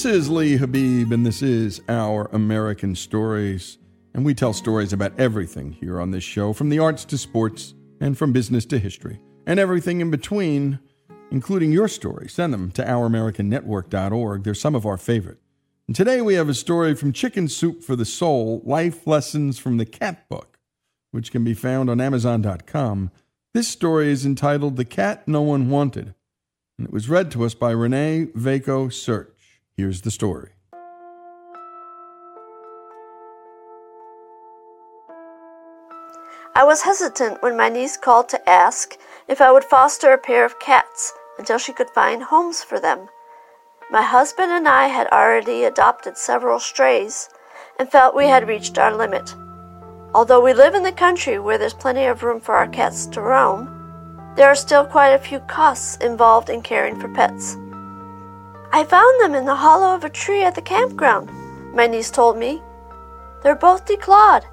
This is Lee Habib, and this is Our American Stories. And we tell stories about everything here on this show, from the arts to sports, and from business to history, and everything in between, including your story. Send them to ouramericannetwork.org. They're some of our favorite. And today we have a story from Chicken Soup for the Soul Life Lessons from the Cat Book, which can be found on Amazon.com. This story is entitled The Cat No One Wanted, and it was read to us by Renee Vaco Search. Here's the story. I was hesitant when my niece called to ask if I would foster a pair of cats until she could find homes for them. My husband and I had already adopted several strays and felt we had reached our limit. Although we live in the country where there's plenty of room for our cats to roam, there are still quite a few costs involved in caring for pets. I found them in the hollow of a tree at the campground, my niece told me. They're both declawed.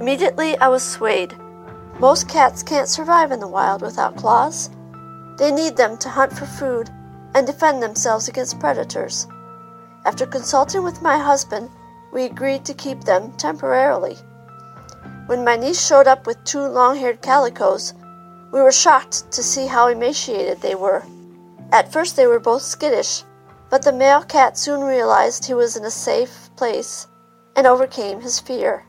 Immediately I was swayed. Most cats can't survive in the wild without claws. They need them to hunt for food and defend themselves against predators. After consulting with my husband, we agreed to keep them temporarily. When my niece showed up with two long haired calicos, we were shocked to see how emaciated they were. At first, they were both skittish, but the male cat soon realized he was in a safe place and overcame his fear.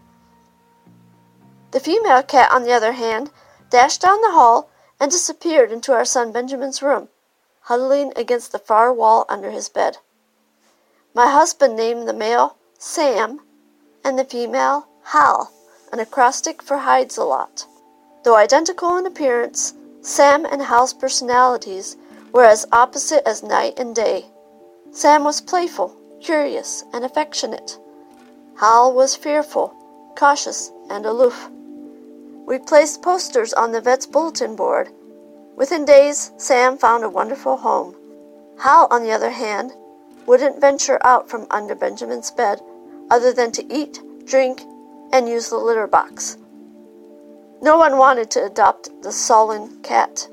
The female cat, on the other hand, dashed down the hall and disappeared into our son Benjamin's room, huddling against the far wall under his bed. My husband named the male Sam and the female Hal, an acrostic for hides a lot. Though identical in appearance, Sam and Hal's personalities were as opposite as night and day. Sam was playful, curious, and affectionate. Hal was fearful, cautious, and aloof. We placed posters on the vet's bulletin board. Within days, Sam found a wonderful home. Hal, on the other hand, wouldn't venture out from under Benjamin's bed other than to eat, drink, and use the litter box. No one wanted to adopt the sullen cat.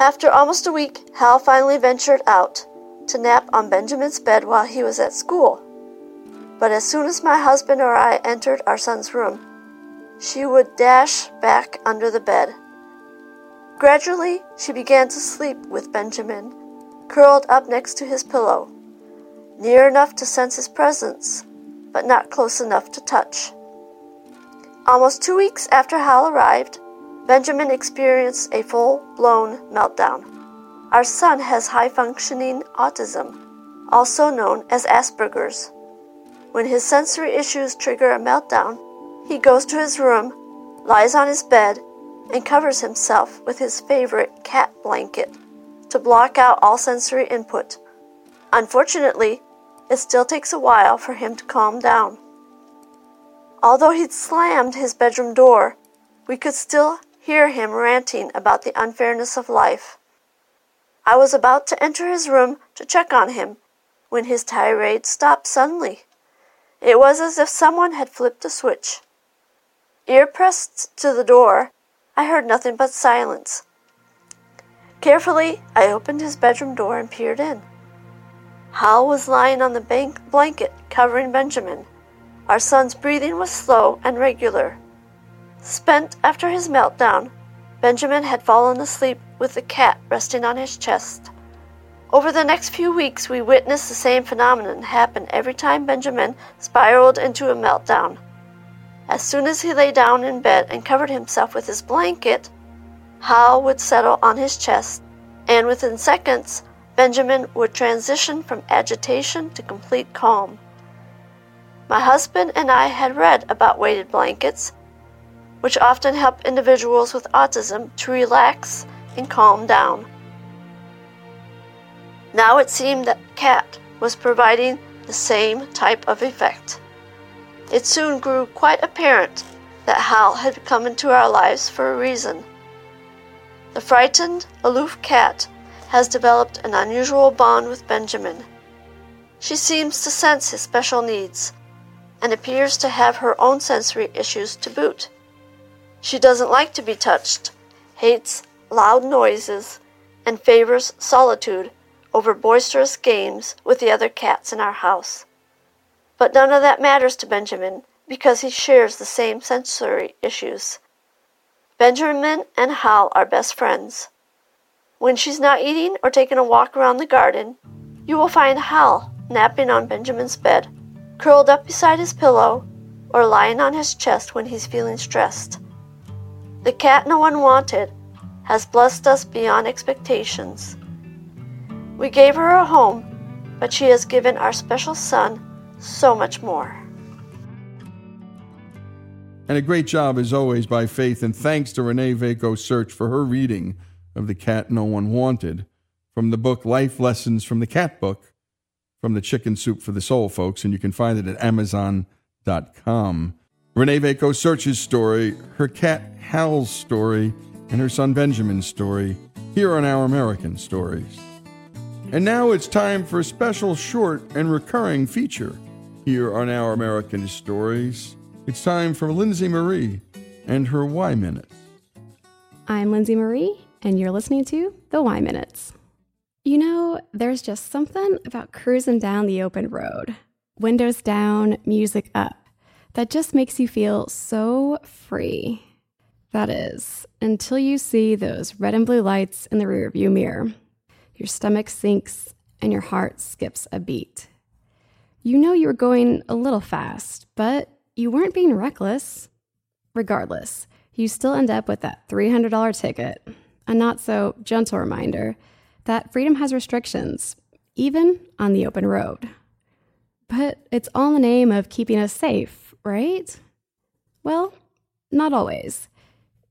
After almost a week, Hal finally ventured out to nap on Benjamin's bed while he was at school. But as soon as my husband or I entered our son's room, she would dash back under the bed. Gradually, she began to sleep with Benjamin, curled up next to his pillow, near enough to sense his presence, but not close enough to touch. Almost two weeks after Hal arrived, Benjamin experienced a full blown meltdown. Our son has high functioning autism, also known as Asperger's. When his sensory issues trigger a meltdown, he goes to his room, lies on his bed, and covers himself with his favorite cat blanket to block out all sensory input. Unfortunately, it still takes a while for him to calm down. Although he'd slammed his bedroom door, we could still hear him ranting about the unfairness of life. I was about to enter his room to check on him when his tirade stopped suddenly. It was as if someone had flipped a switch. Ear pressed to the door, I heard nothing but silence. Carefully, I opened his bedroom door and peered in. Hal was lying on the bank blanket covering Benjamin. Our son's breathing was slow and regular. Spent after his meltdown, Benjamin had fallen asleep with the cat resting on his chest. Over the next few weeks, we witnessed the same phenomenon happen every time Benjamin spiraled into a meltdown. As soon as he lay down in bed and covered himself with his blanket, Hal would settle on his chest, and within seconds, Benjamin would transition from agitation to complete calm. My husband and I had read about weighted blankets which often help individuals with autism to relax and calm down. Now it seemed that Cat was providing the same type of effect. It soon grew quite apparent that Hal had come into our lives for a reason. The frightened, aloof cat has developed an unusual bond with Benjamin. She seems to sense his special needs and appears to have her own sensory issues to boot. She doesn't like to be touched, hates loud noises, and favors solitude over boisterous games with the other cats in our house. But none of that matters to Benjamin because he shares the same sensory issues. Benjamin and Hal are best friends. When she's not eating or taking a walk around the garden, you will find Hal napping on Benjamin's bed, curled up beside his pillow, or lying on his chest when he's feeling stressed. The cat no one wanted has blessed us beyond expectations. We gave her a home, but she has given our special son so much more. And a great job, as always, by Faith, and thanks to Renee Vaco Search for her reading of The Cat No One Wanted from the book Life Lessons from the Cat Book from the Chicken Soup for the Soul, folks, and you can find it at Amazon.com. Renee Vaco Search's story, her cat Hal's story, and her son Benjamin's story here on Our American Stories. And now it's time for a special short and recurring feature here on Our American Stories. It's time for Lindsay Marie and her Why Minute. I'm Lindsay Marie, and you're listening to the Why Minutes. You know, there's just something about cruising down the open road, windows down, music up, that just makes you feel so free. That is, until you see those red and blue lights in the rearview mirror. Your stomach sinks and your heart skips a beat. You know you were going a little fast, but you weren't being reckless. Regardless, you still end up with that $300 ticket, a not so gentle reminder that freedom has restrictions, even on the open road. But it's all in the name of keeping us safe, right? Well, not always.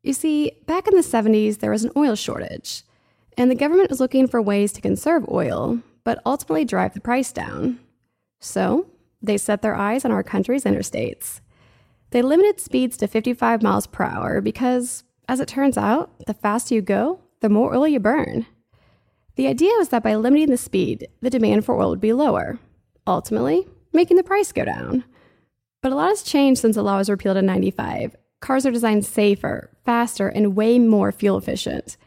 You see, back in the 70s, there was an oil shortage, and the government was looking for ways to conserve oil, but ultimately drive the price down. So, they set their eyes on our country's interstates. They limited speeds to 55 miles per hour because, as it turns out, the faster you go, the more oil you burn. The idea was that by limiting the speed, the demand for oil would be lower, ultimately, making the price go down. But a lot has changed since the law was repealed in 95. Cars are designed safer, faster, and way more fuel efficient.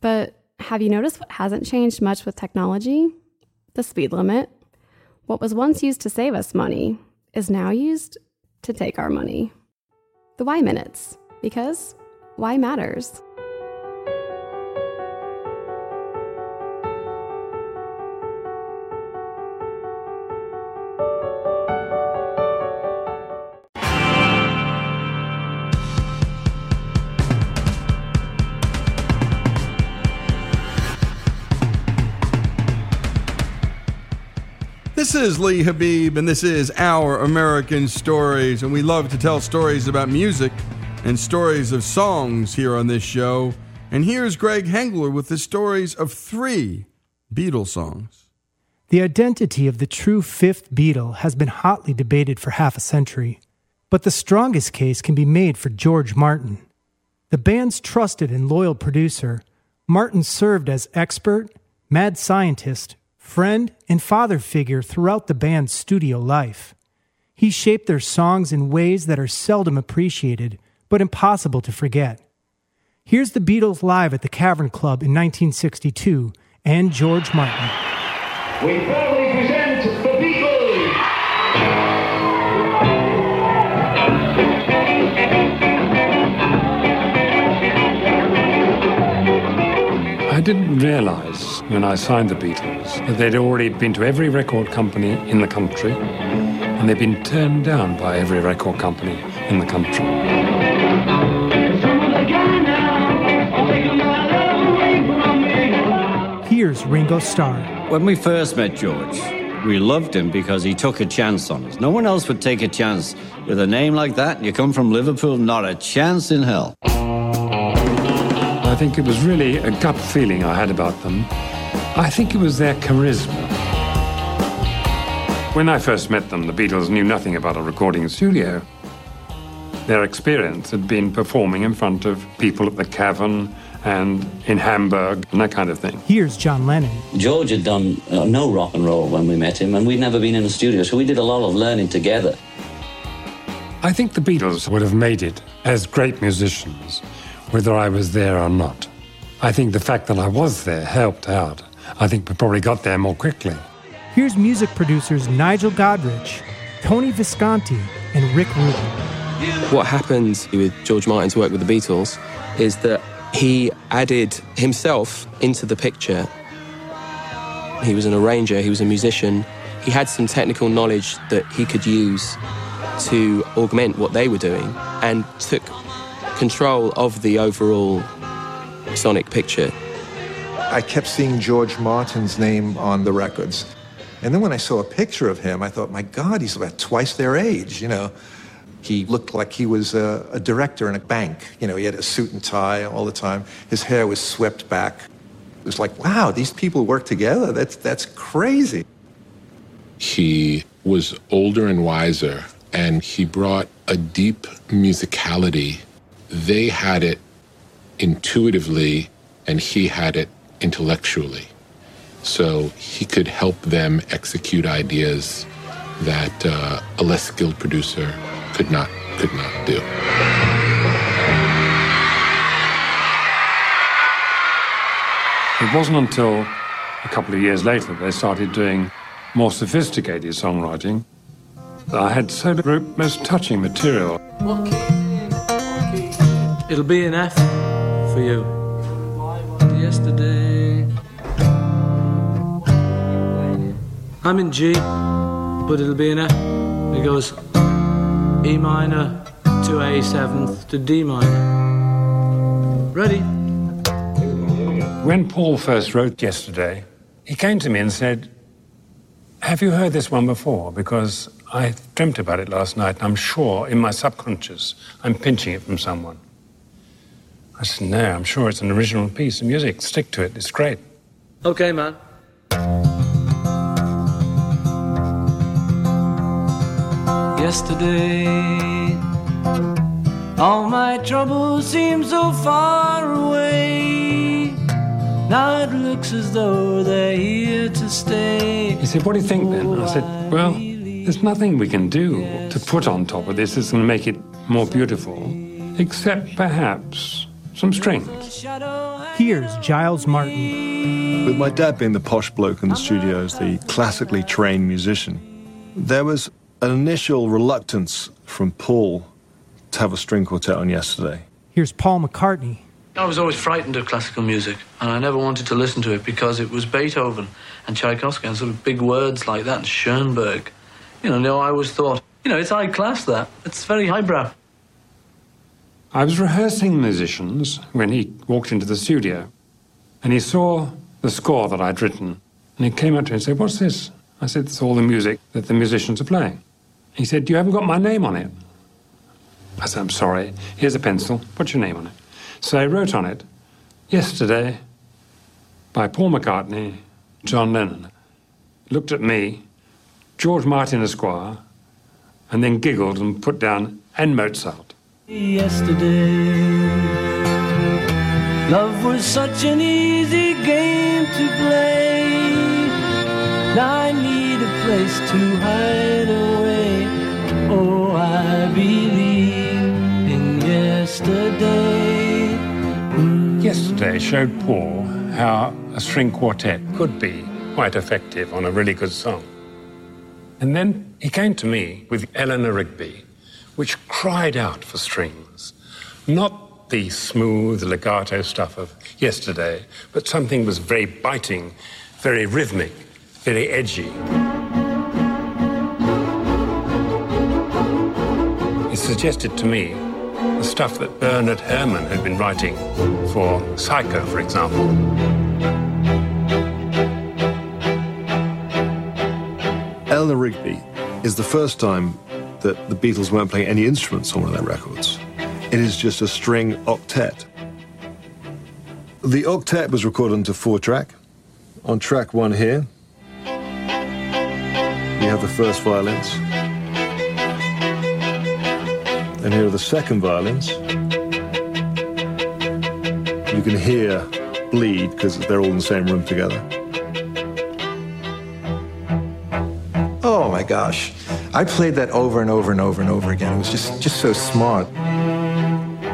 But have you noticed what hasn't changed much with technology? The speed limit. What was once used to save us money is now used to take our money. The why minutes, because why matters. Is Lee Habib, and this is Our American Stories. And we love to tell stories about music and stories of songs here on this show. And here's Greg Hengler with the stories of three Beatles songs. The identity of the true fifth Beatle has been hotly debated for half a century, but the strongest case can be made for George Martin. The band's trusted and loyal producer, Martin served as expert, mad scientist, friend, and father figure throughout the band's studio life. He shaped their songs in ways that are seldom appreciated, but impossible to forget. Here's the Beatles live at the Cavern Club in 1962 and George Martin. We proudly present the Beatles! I didn't realize when I signed the Beatles that they'd already been to every record company in the country and they'd been turned down by every record company in the country. Here's Ringo Starr. When we first met George, we loved him because he took a chance on us. No one else would take a chance with a name like that. You come from Liverpool, not a chance in hell. I think it was really a gut feeling I had about them. I think it was their charisma. When I first met them, the Beatles knew nothing about a recording studio. Their experience had been performing in front of people at the Cavern and in Hamburg and that kind of thing. Here's John Lennon. George had done uh, no rock and roll when we met him, and we'd never been in a studio, so we did a lot of learning together. I think the Beatles would have made it as great musicians, whether I was there or not. I think the fact that I was there helped out. I think we probably got there more quickly. Here's music producers Nigel Godrich, Tony Visconti, and Rick Rubin. What happened with George Martin's work with the Beatles is that he added himself into the picture. He was an arranger, he was a musician, he had some technical knowledge that he could use to augment what they were doing and took control of the overall sonic picture. I kept seeing George Martin's name on the records. And then when I saw a picture of him, I thought, my God, he's about twice their age, you know. He looked like he was a, a, director in a bank. You know, he had a suit and tie all the time. His hair was swept back. It was like, wow, these people work together. That's, that's crazy. He was older and wiser, and he brought a deep musicality. They had it intuitively, and he had it intellectually. So he could help them execute ideas that uh, a less skilled producer could not could not do. It wasn't until a couple of years later they started doing more sophisticated songwriting that I had so the most touching material. It'll be an F for you. I'm in G, but it'll be an F. It goes E minor to A seventh to D minor. Ready? When Paul first wrote yesterday, he came to me and said, Have you heard this one before? Because I dreamt about it last night, and I'm sure in my subconscious I'm pinching it from someone. I said, No, I'm sure it's an original piece of music. Stick to it, it's great. Okay, man. Yesterday, all my troubles seem so far away. Now it looks as though they're here to stay. He said, What do you think then? I said, Well, there's nothing we can do to put on top of this that's going to make it more beautiful, except perhaps some strings. Here's Giles Martin. With my dad being the posh bloke in the studios, the classically trained musician, there was an initial reluctance from Paul to have a string quartet on yesterday. Here's Paul McCartney. I was always frightened of classical music, and I never wanted to listen to it because it was Beethoven and Tchaikovsky and sort of big words like that, and Schoenberg. You know, no, I always thought, you know, it's high class that. It's very highbrow. I was rehearsing musicians when he walked into the studio, and he saw the score that I'd written, and he came up to me and said, What's this? I said, It's all the music that the musicians are playing. He said, You haven't got my name on it. I said, I'm sorry. Here's a pencil. Put your name on it. So I wrote on it, Yesterday, by Paul McCartney, John Lennon. Looked at me, George Martin Esquire, and then giggled and put down, and Mozart. Yesterday, love was such an easy game to play. Now I need a place to hide away. Oh, yesterday. Yesterday showed Paul how a string quartet could be quite effective on a really good song. And then he came to me with Eleanor Rigby, which cried out for strings. Not the smooth legato stuff of yesterday, but something was very biting, very rhythmic, very edgy. Suggested to me the stuff that Bernard Herrmann had been writing for Psycho, for example. Eleanor Rigby is the first time that the Beatles weren't playing any instruments on one of their records. It is just a string octet. The octet was recorded onto four track. On track one here, you have the first violins. And here are the second violins. You can hear bleed because they're all in the same room together. Oh my gosh. I played that over and over and over and over again. It was just, just so smart.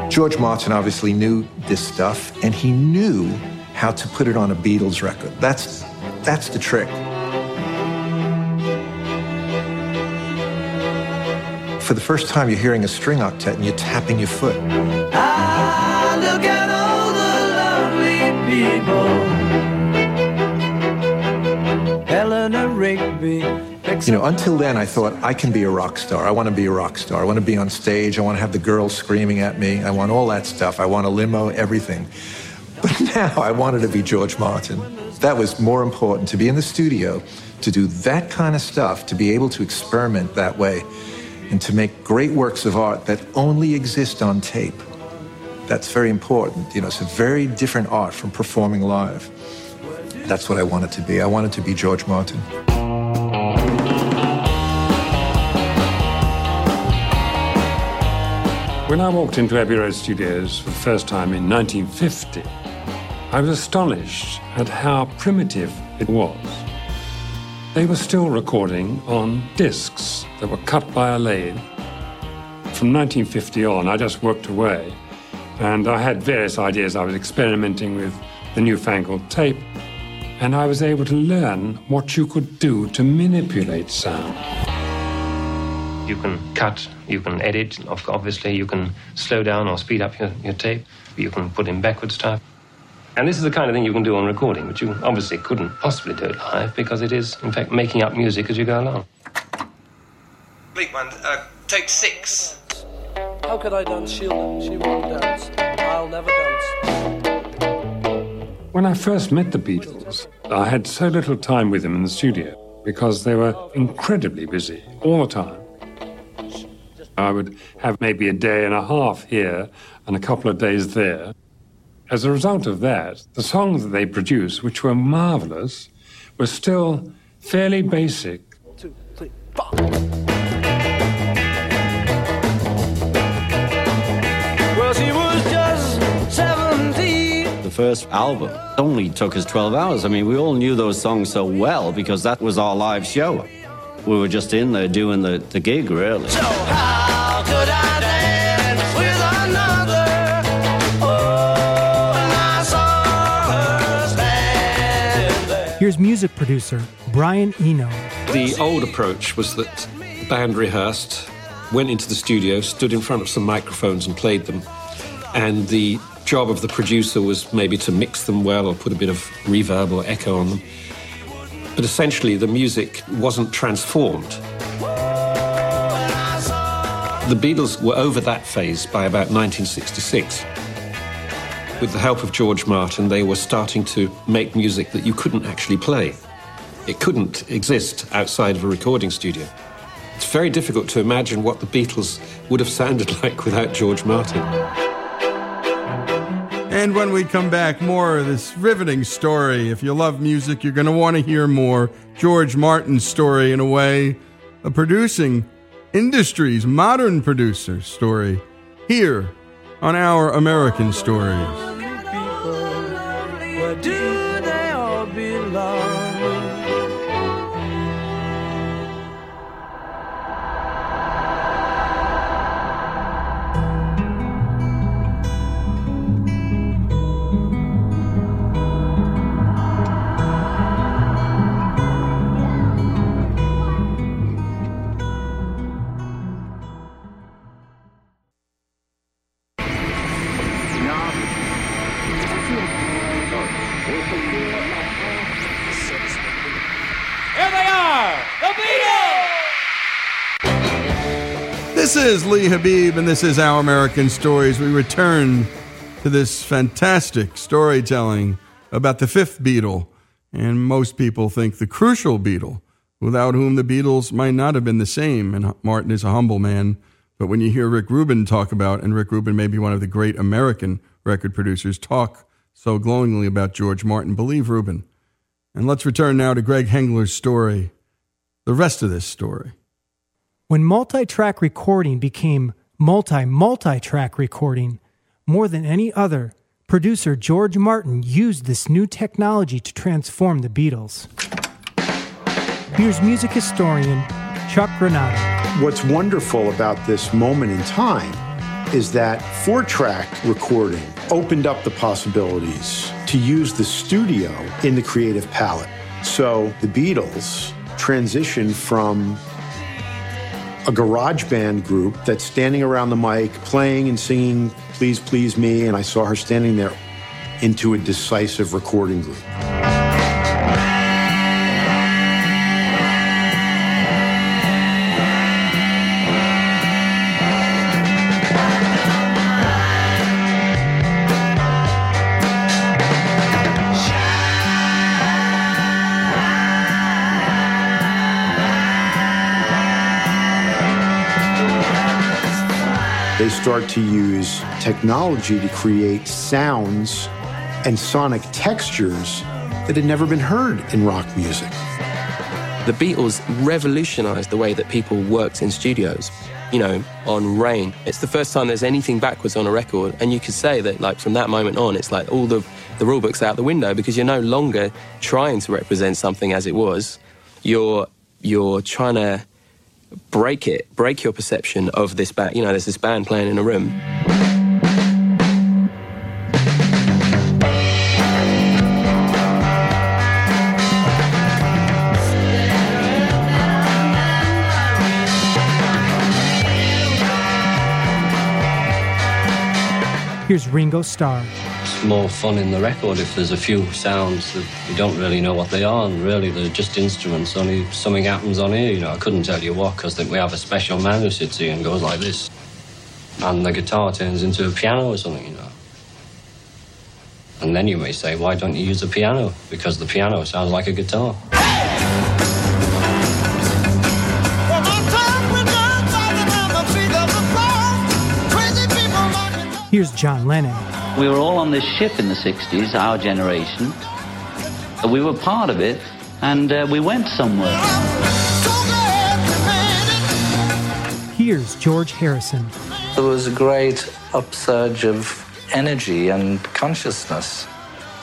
George Martin obviously knew this stuff, and he knew how to put it on a Beatles record. That's That's the trick. For the first time, you're hearing a string octet and you're tapping your foot. Look at all the lovely people. Rigby. You know, until then, I thought I can be a rock star. I want to be a rock star. I want to be on stage. I want to have the girls screaming at me. I want all that stuff. I want a limo, everything. But now I wanted to be George Martin. That was more important to be in the studio, to do that kind of stuff, to be able to experiment that way, and to make great works of art that only exist on tape. That's very important. You know, it's a very different art from performing live. That's what I wanted to be. I wanted to be George Martin. When I walked into Abbey Road Studios for the first time in 1950, I was astonished at how primitive it was. They were still recording on discs that were cut by a lathe. From 1950 on, I just worked away, and I had various ideas. I was experimenting with the newfangled tape, and I was able to learn what you could do to manipulate sound. You can cut, you can edit, obviously, you can slow down or speed up your, your tape, you can put in backward stuff. And this is the kind of thing you can do on recording, but you obviously couldn't possibly do it live because it is, in fact, making up music as you go along. Bleak one, uh, take six. How could I dance? She'll, she won't dance. I'll never dance. When I first met the Beatles, I had so little time with them in the studio because they were incredibly busy all the time. I would have maybe a day and a half here and a couple of days there. As a result of that, the songs that they produced, which were marvelous, were still fairly basic. Two, three, four. Well, she was just 17. The first album only took us 12 hours. I mean, we all knew those songs so well because that was our live show. We were just in there doing the, the gig, really. So Here's music producer Brian Eno. The old approach was that the band rehearsed, went into the studio, stood in front of some microphones and played them. And the job of the producer was maybe to mix them well or put a bit of reverb or echo on them. But essentially, the music wasn't transformed. The Beatles were over that phase by about 1966. With the help of George Martin, they were starting to make music that you couldn't actually play. It couldn't exist outside of a recording studio. It's very difficult to imagine what the Beatles would have sounded like without George Martin. And when we come back, more of this riveting story. If you love music, you're going to want to hear more George Martin's story in a way, a producing industry's modern producer story here on Our American Stories. Do they all belong? Is Lee Habib, and this is Our American Stories. We return to this fantastic storytelling about the fifth Beatle, and most people think the crucial Beatle, without whom the Beatles might not have been the same. And Martin is a humble man, but when you hear Rick Rubin talk about, and Rick Rubin may be one of the great American record producers, talk so glowingly about George Martin, believe Rubin. And let's return now to Greg Hengler's story, the rest of this story. When multi track recording became multi multi track recording, more than any other, producer George Martin used this new technology to transform the Beatles. Here's music historian Chuck Granata. What's wonderful about this moment in time is that four track recording opened up the possibilities to use the studio in the creative palette. So the Beatles transitioned from a garage band group that's standing around the mic playing and singing Please Please Me, and I saw her standing there into a decisive recording group. Start to use technology to create sounds and sonic textures that had never been heard in rock music. The Beatles revolutionized the way that people worked in studios. You know, on Rain, it's the first time there's anything backwards on a record, and you could say that, like, from that moment on, it's like all the the rule book's out the window because you're no longer trying to represent something as it was. You're you're trying to break it, break your perception of this band. You know, there's this band playing in a room. Here's Ringo Starr. More fun in the record if there's a few sounds that you don't really know what they are, and really they're just instruments. Only something happens on here, you know. I couldn't tell you what because we have a special man who sits here and goes like this, and the guitar turns into a piano or something, you know. And then you may say, why don't you use a piano? Because the piano sounds like a guitar. Here's John Lennon. We were all on this ship in the 60s, our generation. We were part of it, and uh, we went somewhere. Here's George Harrison. There was a great upsurge of energy and consciousness.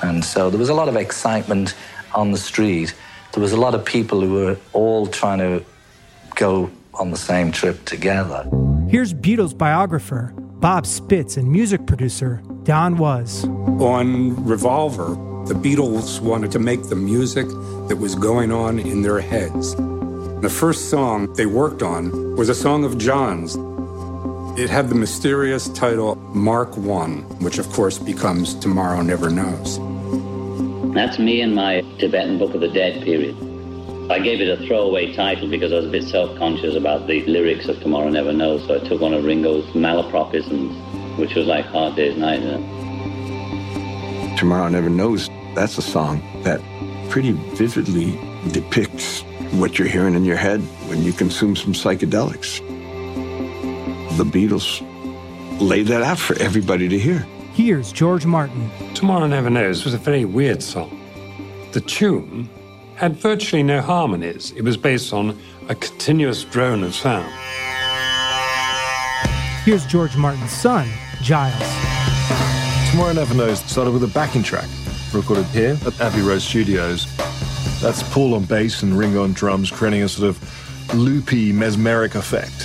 And so there was a lot of excitement on the street. There was a lot of people who were all trying to go on the same trip together. Here's Beatles biographer, Bob Spitz, and music producer, Don Was. On Revolver, the Beatles wanted to make the music that was going on in their heads. The first song they worked on was a song of John's. It had the mysterious title Mark One, which of course becomes Tomorrow Never Knows. That's me in my Tibetan Book of the Dead period. I gave it a throwaway title because I was a bit self-conscious about the lyrics of Tomorrow Never Knows, so I took one of Ringo's malapropisms, which was like Hard Day's Night. You? Tomorrow Never Knows, that's a song that pretty vividly depicts what you're hearing in your head when you consume some psychedelics. The Beatles laid that out for everybody to hear. Here's George Martin. Tomorrow Never Knows was a very weird song. The tune had virtually no harmonies. It was based on a continuous drone of sound. Here's George Martin's son, Giles. Tomorrow Never Knows started with a backing track recorded here at Abbey Road Studios. That's Paul on bass and Ringo on drums, creating a sort of loopy, mesmeric effect.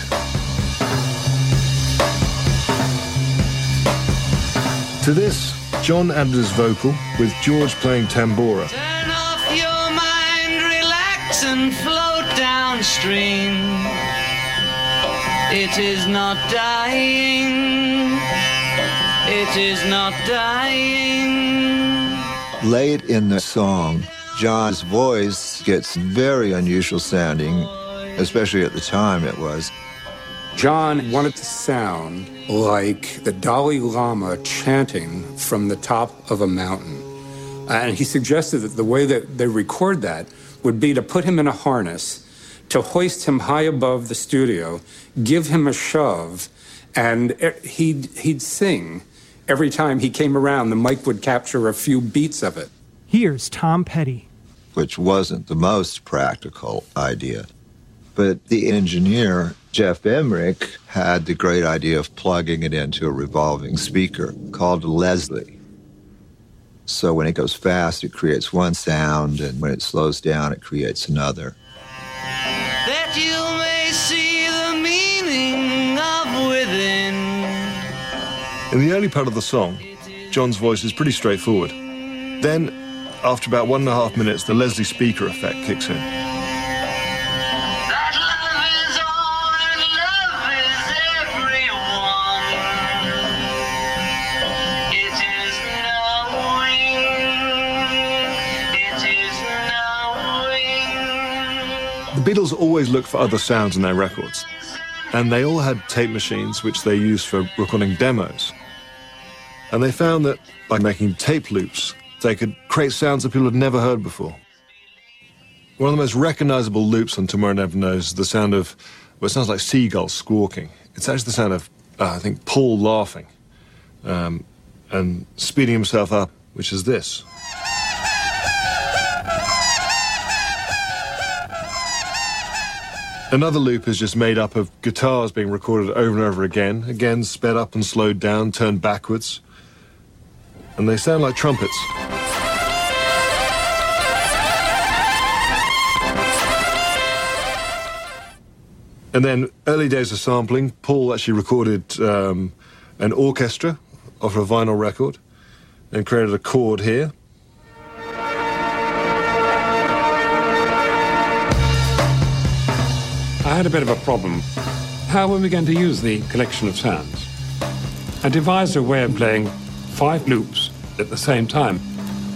To this, John added his vocal with George playing tambura. Turn off your mind, relax and float downstream. It is not dying. It is not dying. Late in the song, John's voice gets very unusual sounding, especially at the time it was. John wanted to sound like the Dalai Lama chanting from the top of a mountain. And he suggested that the way that they record that would be to put him in a harness, to hoist him high above the studio, give him a shove, and he'd, he'd sing. Every time he came around, the mic would capture a few beats of it. Here's Tom Petty. which wasn't the most practical idea. But the engineer, Jeff Emerick, had the great idea of plugging it into a revolving speaker called Leslie. So when it goes fast, it creates one sound, and when it slows down, it creates another. In the early part of the song, John's voice is pretty straightforward. Then, after about one and a half minutes, the Leslie speaker effect kicks in. The Beatles always looked for other sounds in their records, and they all had tape machines which they used for recording demos. And they found that by making tape loops, they could create sounds that people had never heard before. One of the most recognizable loops on Tomorrow Never Knows is the sound of what sounds like seagulls squawking. It's actually the sound of, uh, I think, Paul laughing um, and speeding himself up, which is this. Another loop is just made up of guitars being recorded over and over again, again sped up and slowed down, turned backwards. And they sound like trumpets. And then early days of sampling, Paul actually recorded um, an orchestra off a vinyl record and created a chord here. I had a bit of a problem. How were we going to use the collection of sounds? I devised a way of playing five loops at the same time.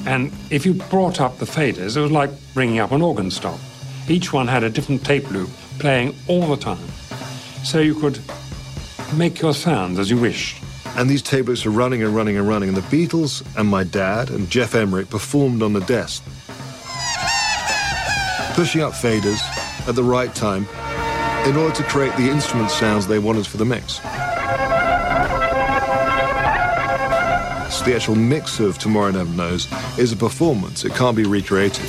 And if you brought up the faders, it was like bringing up an organ stop. Each one had a different tape loop playing all the time. So you could make your sounds as you wished. And these tape loops are running and running and running. And the Beatles and my dad and Jeff Emerick performed on the desk, pushing up faders at the right time in order to create the instrument sounds they wanted for the mix. The actual mix of Tomorrow Never Knows is a performance. It can't be recreated.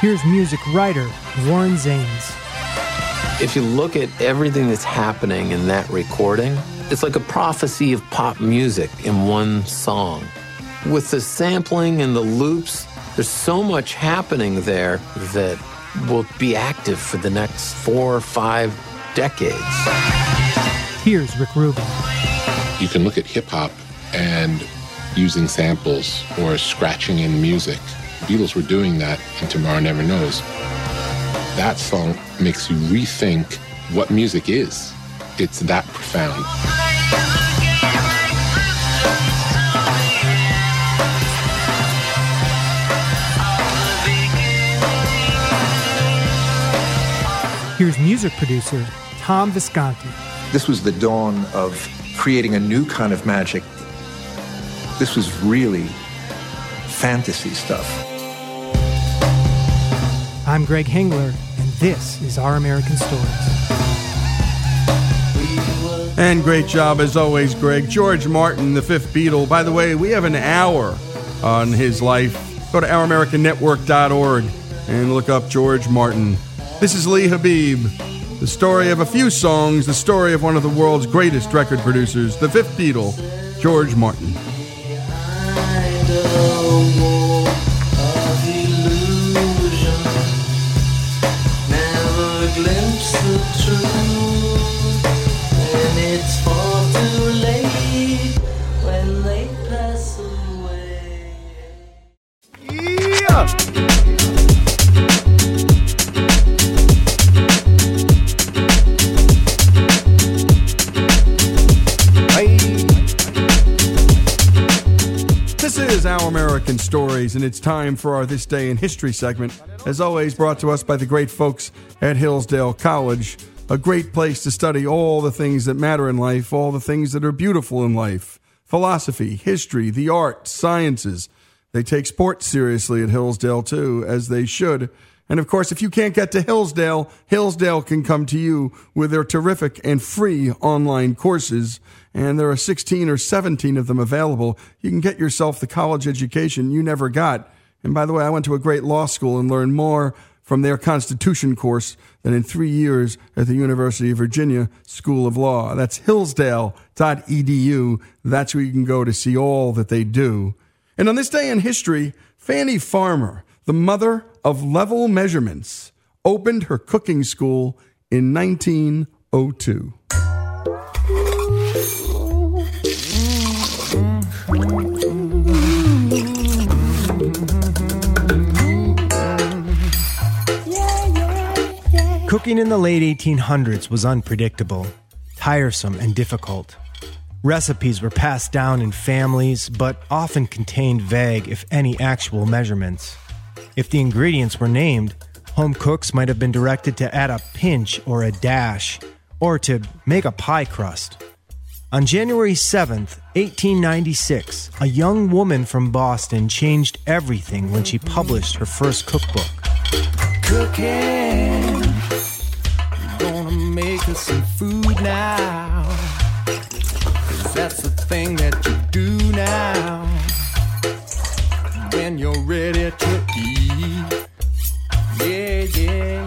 Here's music writer Warren Zanes. If you look at everything that's happening in that recording, it's like a prophecy of pop music in one song. With the sampling and the loops, there's so much happening there that will be active for the next four or five decades. Here's Rick Rubin. You can look at hip hop and using samples or scratching in music. The Beatles were doing that in Tomorrow Never Knows. That song makes you rethink what music is. It's that profound. Here's music producer Tom Visconti. This was the dawn of creating a new kind of magic. This was really fantasy stuff. I'm Greg Hengler, and this is Our American Stories. And great job as always, Greg. George Martin, the fifth Beatle. By the way, we have an hour on his life. Go to ouramericannetwork.org and look up George Martin. This is Lee Habib. The story of a few songs, the story of one of the world's greatest record producers, the fifth Beatle, George Martin. Stories, and it's time for our This Day in History segment. As always, brought to us by the great folks at Hillsdale College, a great place to study all the things that matter in life, all the things that are beautiful in life philosophy, history, the arts, sciences. They take sports seriously at Hillsdale, too, as they should. And of course, if you can't get to Hillsdale, Hillsdale can come to you with their terrific and free online courses. And there are 16 or 17 of them available. You can get yourself the college education you never got. And by the way, I went to a great law school and learned more from their Constitution course than in three years at the University of Virginia School of Law. That's hillsdale.edu. That's where you can go to see all that they do. And on this day in history, Fannie Farmer, the mother of level measurements, opened her cooking school in 1902. Cooking in the late 1800s was unpredictable, tiresome, and difficult. Recipes were passed down in families, but often contained vague, if any, actual measurements. If the ingredients were named, home cooks might have been directed to add a pinch or a dash, or to make a pie crust. On January 7th, 1896, a young woman from Boston changed everything when she published her first cookbook. Cooking, gonna make us some food now. 'Cause that's the thing that you do now. When you're ready to eat. Yeah, yeah.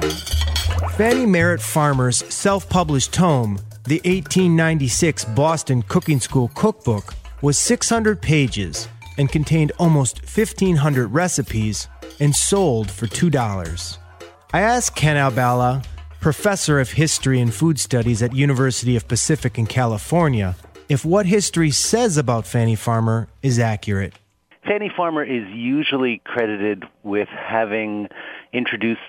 Fannie Merritt Farmer's self published tome, the 1896 Boston Cooking School Cookbook, was 600 pages and contained almost 1,500 recipes and sold for $2. I asked Ken Albala, professor of history and food studies at University of Pacific in California, if what history says about Fannie Farmer is accurate. Fannie Farmer is usually credited with having introduced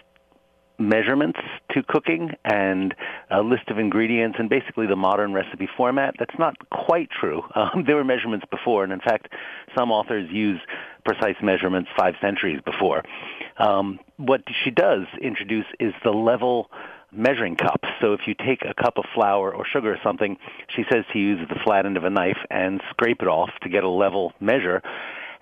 measurements to cooking and a list of ingredients and basically the modern recipe format. That's not quite true. Um, there were measurements before, and in fact, some authors use precise measurements five centuries before. Um, what she does introduce is the level measuring cups. So if you take a cup of flour or sugar or something, she says to use the flat end of a knife and scrape it off to get a level measure.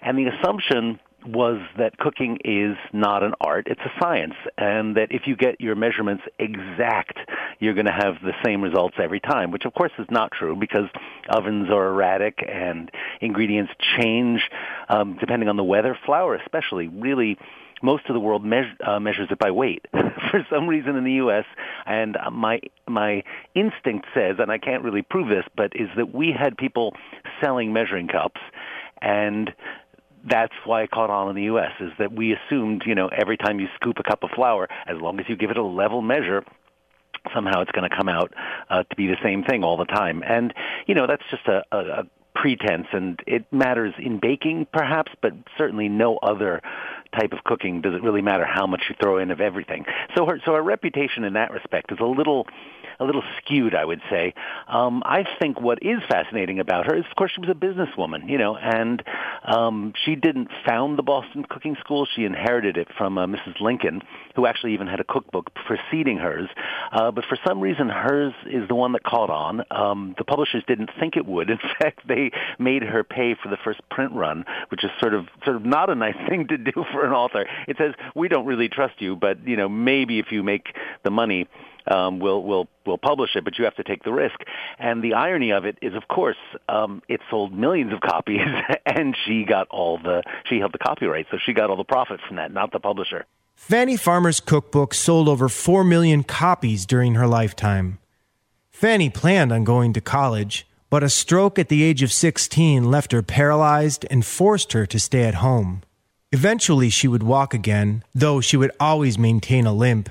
And the assumption was that cooking is not an art, it's a science, and that if you get your measurements exact, you're going to have the same results every time, which of course is not true because ovens are erratic and ingredients change um, depending on the weather. Flour especially really most of the world measure, uh, measures it by weight for some reason in the U.S. And my my instinct says, and I can't really prove this, but is that we had people selling measuring cups, and that's why it caught on in the U.S. Is that we assumed, you know, every time you scoop a cup of flour, as long as you give it a level measure, somehow it's going to come out uh, to be the same thing all the time. And you know, that's just a, a, a pretense, and it matters in baking, perhaps, but certainly no other type of cooking does it really matter how much you throw in of everything. So her so her reputation in that respect is a little a little skewed, I would say. Um, I think what is fascinating about her is, of course, she was a businesswoman, you know, and um, she didn't found the Boston Cooking School. She inherited it from uh, Mrs. Lincoln, who actually even had a cookbook preceding hers. Uh, but for some reason, hers is the one that caught on. Um, the publishers didn't think it would. In fact, they made her pay for the first print run, which is sort of sort of not a nice thing to do for an author. It says we don't really trust you, but you know maybe if you make the money, um, we'll we'll we'll publish it, but you have to take the risk. And the irony of it is, of course, um, it sold millions of copies, and she got all the she held the copyright, so she got all the profit from that, not the publisher. Fannie Farmer's cookbook sold over 4 million copies during her lifetime. Fannie planned on going to college, but a stroke at the age of 16 left her paralyzed and forced her to stay at home. Eventually, she would walk again, though she would always maintain a limp.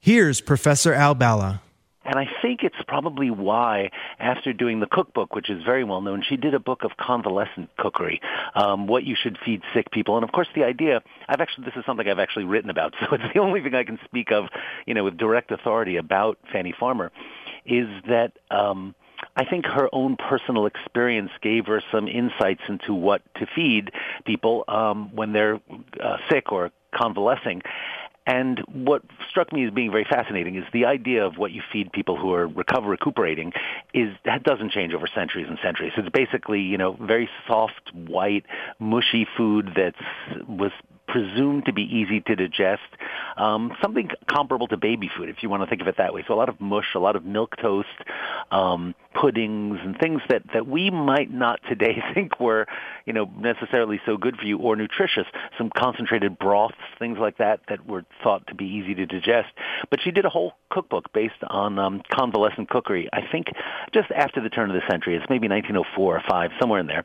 Here's Professor Albala. And I think it's probably why, after doing the cookbook, which is very well known, she did a book of convalescent cookery, um, what you should feed sick people. And of course, the idea, I've actually, this is something I've actually written about, so it's the only thing I can speak of, you know, with direct authority about Fannie Farmer, is that, um, I think her own personal experience gave her some insights into what to feed people um, when they're uh, sick or convalescing. And what struck me as being very fascinating is the idea of what you feed people who are recover recuperating is that doesn't change over centuries and centuries. It's basically you know very soft, white, mushy food that's was presumed to be easy to digest, um, something comparable to baby food, if you want to think of it that way. So a lot of mush, a lot of milk toast, um, puddings and things that, that we might not today think were, you know, necessarily so good for you or nutritious. Some concentrated broths, things like that, that were thought to be easy to digest. But she did a whole cookbook based on um, convalescent cookery. I think just after the turn of the century, it's maybe 1904 or five, somewhere in there.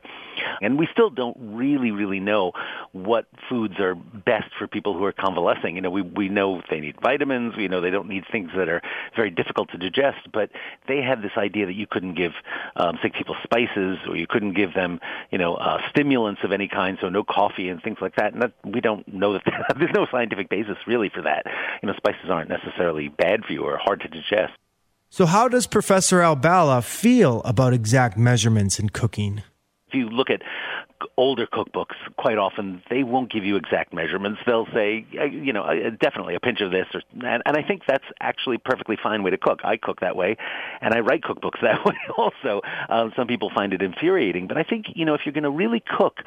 And we still don't really, really know what foods are best for people who are convalescing. You know, we we know they need vitamins. We know they don't need things that are very difficult to digest. But they had this idea that you couldn't give um, sick people spices, or you couldn't give them, you know, uh, stimulants of any kind. So no coffee and things like that. And that, we don't know that there's no scientific basis really for that. You know, spices aren't necessarily bad for you or hard to digest. So, how does Professor Albala feel about exact measurements in cooking? If you look at older cookbooks, quite often they won't give you exact measurements. They'll say, you know, definitely a pinch of this, or, and, and I think that's actually a perfectly fine way to cook. I cook that way, and I write cookbooks that way also. Um, some people find it infuriating, but I think you know if you're going to really cook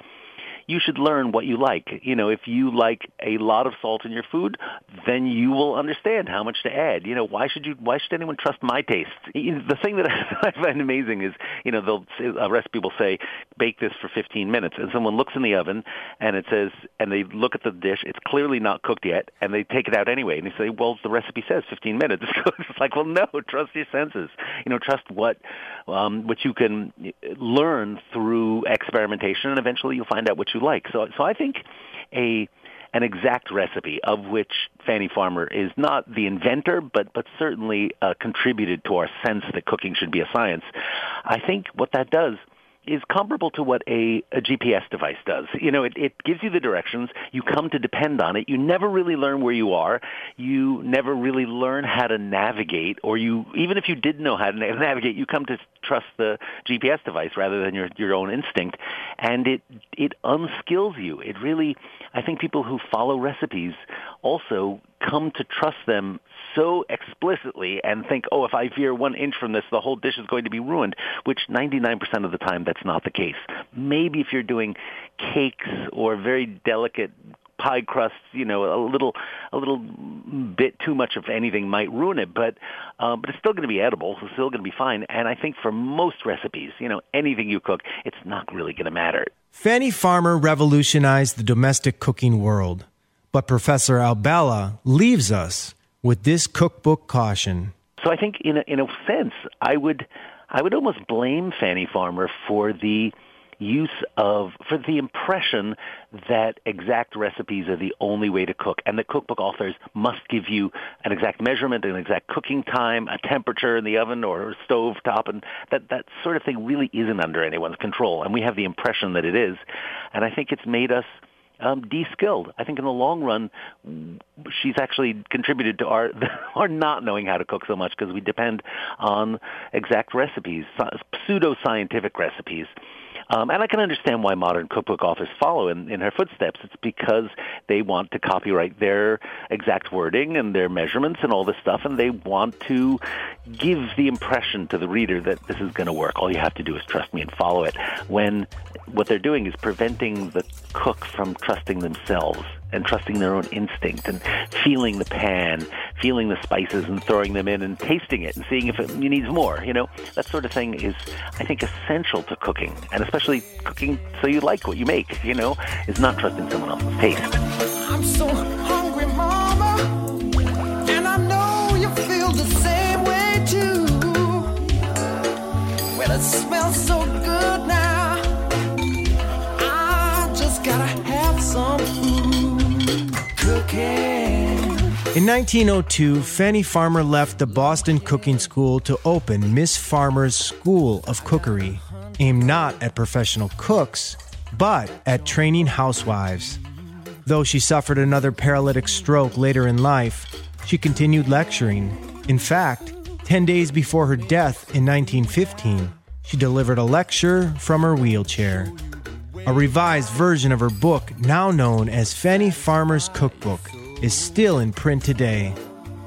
you should learn what you like. You know, if you like a lot of salt in your food, then you will understand how much to add. You know, why should you? Why should anyone trust my taste? The thing that I find amazing is, you know, they'll a recipe will say bake this for 15 minutes, and someone looks in the oven and it says, and they look at the dish, it's clearly not cooked yet, and they take it out anyway, and they say, well, the recipe says 15 minutes. it's like, well, no, trust your senses. You know, trust what um, what you can learn through experimentation, and eventually you'll find out what you like. So, so I think a an exact recipe of which Fannie Farmer is not the inventor, but but certainly uh, contributed to our sense that cooking should be a science. I think what that does is comparable to what a, a GPS device does. You know, it, it gives you the directions. You come to depend on it. You never really learn where you are. You never really learn how to navigate, or you even if you did know how to navigate, you come to trust the GPS device rather than your your own instinct, and it it unskills you. It really, I think people who follow recipes also come to trust them so explicitly and think, oh, if I veer one inch from this, the whole dish is going to be ruined, which 99% of the time that's not the case. Maybe if you're doing cakes or very delicate pie crusts, you know, a little a little bit too much of anything might ruin it, but uh, but it's still going to be edible. It's still going to be fine. And I think for most recipes, you know, anything you cook, it's not really going to matter. Fannie Farmer revolutionized the domestic cooking world, but Professor Albala leaves us with this cookbook caution. So I think, in a, in a sense, I would I would almost blame Fannie Farmer for the use of for the impression that exact recipes are the only way to cook and that cookbook authors must give you an exact measurement an exact cooking time a temperature in the oven or stove top and that that sort of thing really isn't under anyone's control and we have the impression that it is and i think it's made us um, de-skilled. I think in the long run, she's actually contributed to our our not knowing how to cook so much because we depend on exact recipes, pseudo scientific recipes. Um, and I can understand why modern cookbook authors follow in, in her footsteps. It's because they want to copyright their exact wording and their measurements and all this stuff, and they want to give the impression to the reader that this is going to work. All you have to do is trust me and follow it. When what they're doing is preventing the cook from trusting themselves and trusting their own instinct and feeling the pan, feeling the spices and throwing them in and tasting it and seeing if it needs more. You know, that sort of thing is, I think, essential to cooking, and especially cooking so you like what you make. You know, is not trusting someone else's taste. I'm so hungry, Mama, and I know you feel the same way too. It smells so good now. I just gotta have some food cooking. In 1902, Fannie Farmer left the Boston Cooking School to open Miss Farmer's School of Cookery, aimed not at professional cooks, but at training housewives. Though she suffered another paralytic stroke later in life, she continued lecturing. In fact, 10 days before her death in 1915, she delivered a lecture from her wheelchair. A revised version of her book, now known as Fannie Farmer's Cookbook, is still in print today,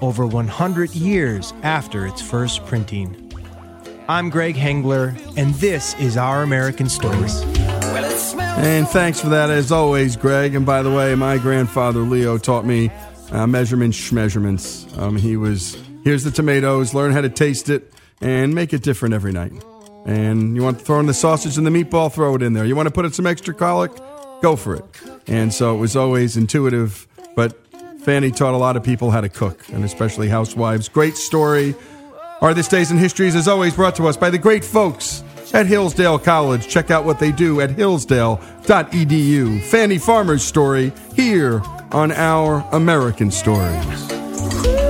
over 100 years after its first printing. I'm Greg Hengler, and this is Our American Stories. And thanks for that, as always, Greg. And by the way, my grandfather Leo taught me uh, measurements, measurements. Um, he was here's the tomatoes, learn how to taste it, and make it different every night. And you want to throw in the sausage and the meatball, throw it in there. You want to put in some extra garlic, go for it. And so it was always intuitive, Fannie taught a lot of people how to cook, and especially housewives. Great story. Are This Days in Histories is always brought to us by the great folks at Hillsdale College. Check out what they do at hillsdale.edu. Fannie Farmer's story here on Our American Stories.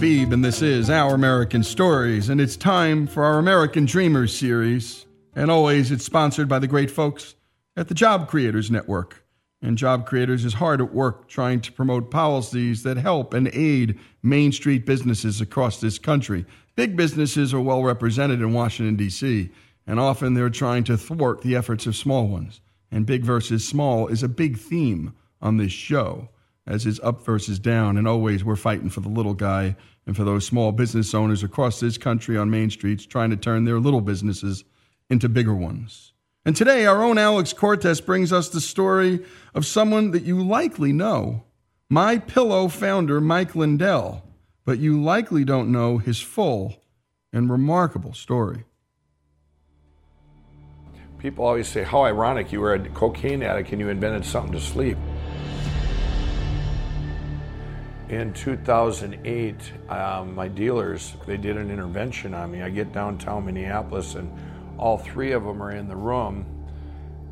And this is Our American Stories, and it's time for our American Dreamers series. And always, it's sponsored by the great folks at the Job Creators Network. And Job Creators is hard at work trying to promote policies that help and aid Main Street businesses across this country. Big businesses are well represented in Washington, D.C., and often they're trying to thwart the efforts of small ones. And big versus small is a big theme on this show as is up versus down. And always we're fighting for the little guy and for those small business owners across this country on main streets trying to turn their little businesses into bigger ones. And today, our own Alex Cortez brings us the story of someone that you likely know My Pillow founder Mike Lindell, but you likely don't know his full and remarkable story. People always say, How ironic you were a cocaine addict and you invented something to sleep. In 2008, um, my dealers, they did an intervention on me. I get downtown Minneapolis and all three of them are in the room.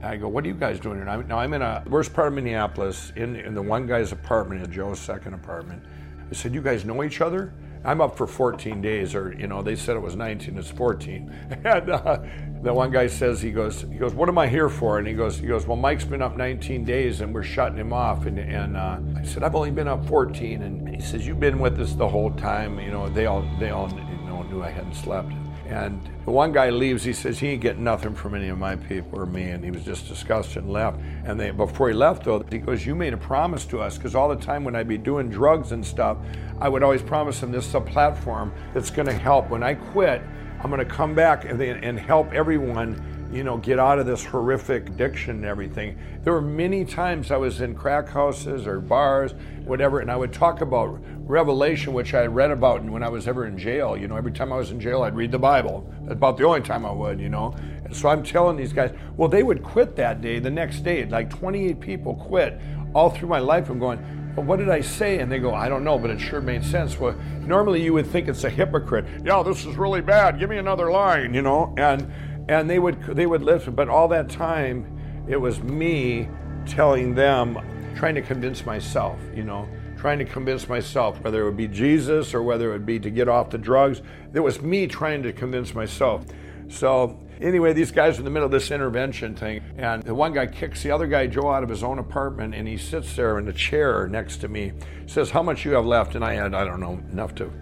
I go, what are you guys doing here? Now I'm in a worst part of Minneapolis, in, in the one guy's apartment, in Joe's second apartment. I said, you guys know each other? I'm up for 14 days, or you know, they said it was 19, it's 14. And uh, the one guy says, he goes, he goes, what am I here for? And he goes, he goes, well, Mike's been up 19 days, and we're shutting him off. And, and uh, I said, I've only been up 14. And he says, you've been with us the whole time. You know, they all, they all, you know, knew I hadn't slept. And the one guy leaves. He says he ain't getting nothing from any of my people or me, and he was just disgusted and left. And they, before he left, though, he goes, "You made a promise to us, because all the time when I'd be doing drugs and stuff, I would always promise him this is a platform that's going to help. When I quit, I'm going to come back and, and help everyone." You know, get out of this horrific addiction and everything. There were many times I was in crack houses or bars, whatever, and I would talk about Revelation, which I read about when I was ever in jail. You know, every time I was in jail, I'd read the Bible. About the only time I would, you know. And so I'm telling these guys, well, they would quit that day, the next day. Like 28 people quit all through my life. I'm going, well, what did I say? And they go, I don't know, but it sure made sense. Well, normally you would think it's a hypocrite. Yeah, this is really bad. Give me another line, you know. And and they would they would listen but all that time it was me telling them trying to convince myself you know trying to convince myself whether it would be jesus or whether it would be to get off the drugs. It was me trying to convince myself. So anyway these guys are in the middle of this intervention thing and the one guy kicks the other guy joe out of his own apartment and he sits there in a chair next to me says how much you have left? And i had i don't know enough to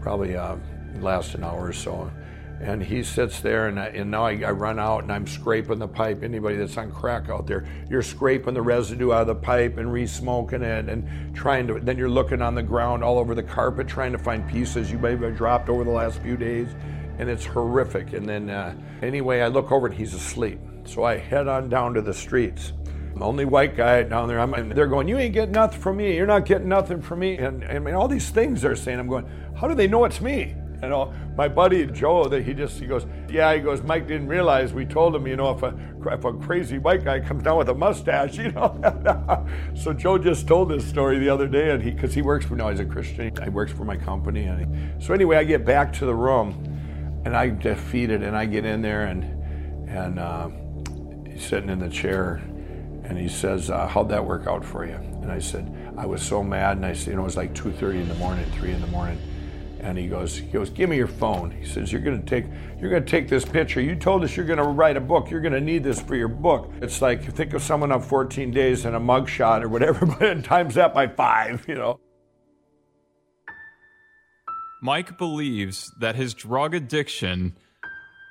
probably uh, last an hour or so and he sits there, and, I, and now I, I, run out and I'm scraping the pipe. Anybody that's on crack out there, you're scraping the residue out of the pipe and re-smoking it, and trying to. Then you're looking on the ground all over the carpet, trying to find pieces you may have dropped over the last few days, and it's horrific. And then uh, anyway, I look over and he's asleep. So I head on down to the streets. Only white guy down there. I'm, they're going, you ain't getting nothing from me. You're not getting nothing from me. And, and I mean, all these things they're saying. I'm going, how do they know it's me? You know, my buddy Joe, that he just he goes, yeah, he goes, Mike didn't realize we told him, you know, if a if a crazy white guy comes down with a mustache, you know. so Joe just told this story the other day, and he because he works for now he's a Christian, he works for my company, and he, so anyway, I get back to the room. And I defeated, and I get in there, and and uh, he's sitting in the chair, and he says, uh, "How'd that work out for you?" And I said, "I was so mad," and I said, "You know, it was like 2:30 in the morning, 3 in the morning." And he goes, he goes, give me your phone. He says, you're gonna take, you're gonna take this picture. You told us you're gonna write a book. You're gonna need this for your book. It's like think of someone on 14 days and a mugshot or whatever, but times that by five, you know. Mike believes that his drug addiction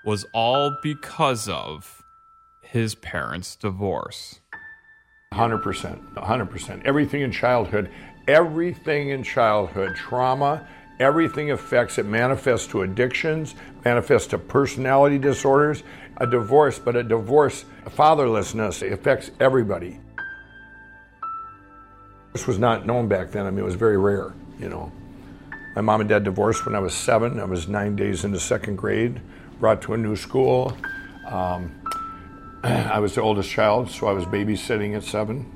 was all because of his parents' divorce. 100%. 100%. Everything in childhood, everything in childhood, trauma, everything affects it manifests to addictions, manifests to personality disorders, a divorce, but a divorce, fatherlessness, affects everybody. This was not known back then. I mean, it was very rare, you know. My mom and dad divorced when I was seven. I was nine days into second grade, brought to a new school. Um, I was the oldest child, so I was babysitting at seven.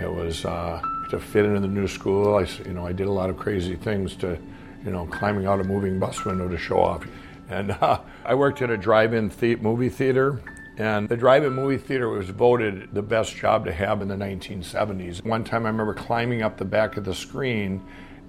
It was uh, to fit into the new school. I, you know, I did a lot of crazy things to, you know, climbing out a moving bus window to show off. And uh, I worked at a drive-in the- movie theater, and the drive-in movie theater was voted the best job to have in the 1970s. One time, I remember climbing up the back of the screen,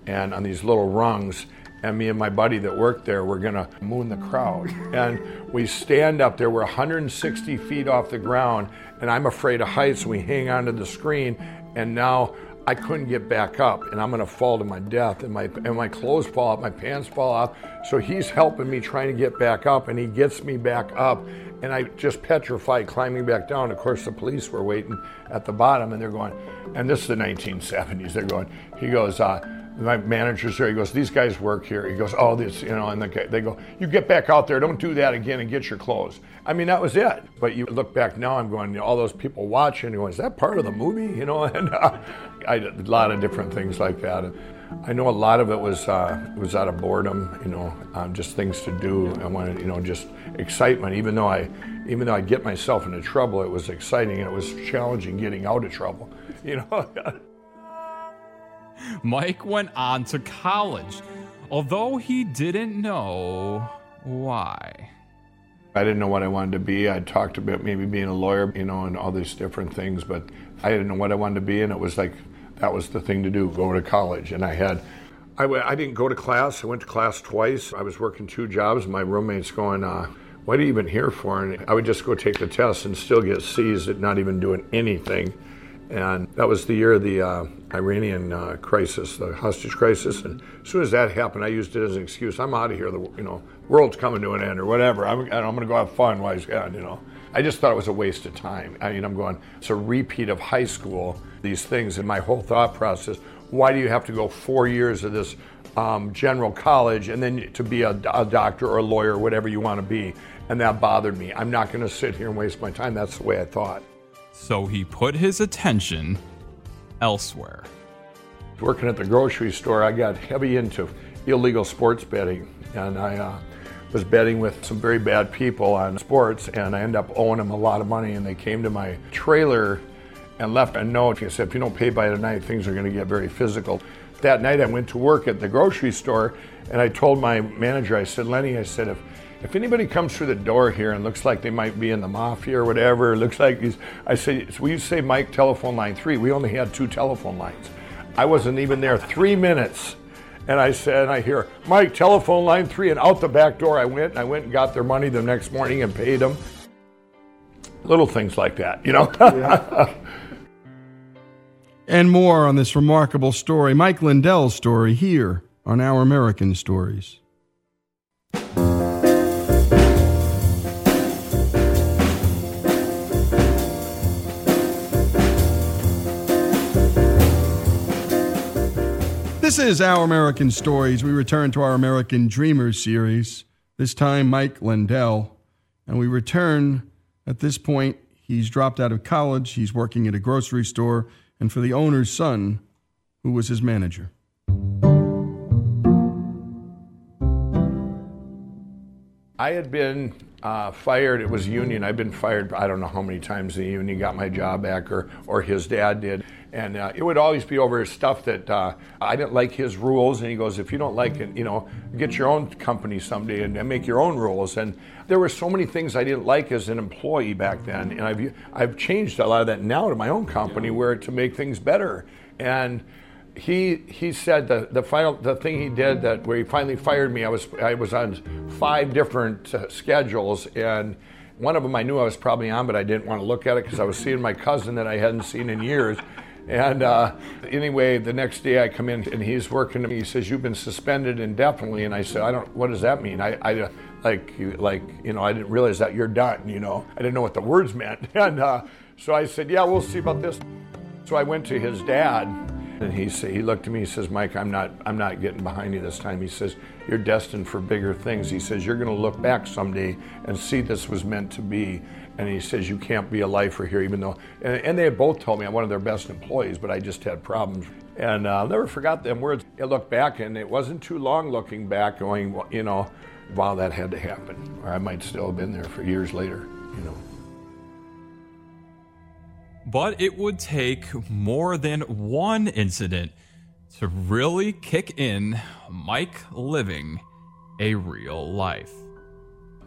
and on these little rungs, and me and my buddy that worked there were gonna moon the crowd. And we stand up there, we're 160 feet off the ground, and I'm afraid of heights, we hang onto the screen, and now I couldn't get back up, and I'm gonna fall to my death, and my and my clothes fall off, my pants fall off. So he's helping me trying to get back up, and he gets me back up, and I just petrified climbing back down. Of course, the police were waiting at the bottom, and they're going, and this is the 1970s. They're going. He goes. Uh, my manager's there. He goes, "These guys work here." He goes, "Oh, this, you know," and the they go, "You get back out there. Don't do that again, and get your clothes." I mean, that was it. But you look back now, I'm going, all those people watching, going, "Is that part of the movie?" You know, and uh, I did a lot of different things like that. I know a lot of it was uh, was out of boredom, you know, um, just things to do. I wanted, you know, just excitement. Even though I, even though I get myself into trouble, it was exciting and it was challenging getting out of trouble. You know. Mike went on to college, although he didn't know why. I didn't know what I wanted to be. I talked about maybe being a lawyer, you know, and all these different things, but I didn't know what I wanted to be, and it was like that was the thing to do, go to college. And I had, I w- I didn't go to class. I went to class twice. I was working two jobs. My roommate's going, uh, what are you even here for? And I would just go take the test and still get C's at not even doing anything. And that was the year of the uh, Iranian uh, crisis, the hostage crisis. And as soon as that happened, I used it as an excuse. I'm out of here. The you know world's coming to an end or whatever. I'm, I'm going to go have fun while he's gone. You know. I just thought it was a waste of time. I mean, I'm going. It's a repeat of high school. These things and my whole thought process. Why do you have to go four years of this um, general college and then to be a, a doctor or a lawyer, or whatever you want to be? And that bothered me. I'm not going to sit here and waste my time. That's the way I thought. So he put his attention elsewhere. Working at the grocery store, I got heavy into illegal sports betting, and I uh, was betting with some very bad people on sports, and I ended up owing them a lot of money. And they came to my trailer and left a note. He said, "If you don't pay by tonight, things are going to get very physical." That night, I went to work at the grocery store, and I told my manager, I said, "Lenny, I said if." If anybody comes through the door here and looks like they might be in the mafia or whatever, looks like he's, I say, we used to say Mike telephone line three. We only had two telephone lines. I wasn't even there three minutes. And I said, and I hear, Mike, telephone line three. And out the back door I went, and I went and got their money the next morning and paid them. Little things like that, you know? And more on this remarkable story, Mike Lindell's story, here on Our American Stories. This is Our American Stories. We return to our American Dreamers series, this time Mike Lindell. And we return at this point, he's dropped out of college, he's working at a grocery store, and for the owner's son, who was his manager. I had been uh, fired. It was union. I've been fired. I don't know how many times the union got my job back, or or his dad did. And uh, it would always be over stuff that uh, I didn't like his rules. And he goes, if you don't like it, you know, get your own company someday and, and make your own rules. And there were so many things I didn't like as an employee back then. And I've I've changed a lot of that now to my own company, where to make things better. And he he said the the final the thing he did that where he finally fired me. I was I was on five different uh, schedules and. One of them I knew I was probably on, but I didn't want to look at it because I was seeing my cousin that I hadn't seen in years. And uh, anyway, the next day I come in and he's working. To me. He says, "You've been suspended indefinitely." And I said, "I don't. What does that mean?" I, I like like you know I didn't realize that you're done. You know, I didn't know what the words meant. And uh, so I said, "Yeah, we'll see about this." So I went to his dad and he said, he looked at me. He says, "Mike, I'm not, I'm not getting behind you this time." He says, "You're destined for bigger things." He says, "You're going to look back someday and see this was meant to be." And he says, "You can't be a lifer here, even though." And, and they had both told me I'm one of their best employees, but I just had problems. And uh, I'll never forgot them words. I looked back, and it wasn't too long looking back, going, well, you know, wow, that had to happen, or I might still have been there for years later, you know. But it would take more than one incident to really kick in Mike living a real life.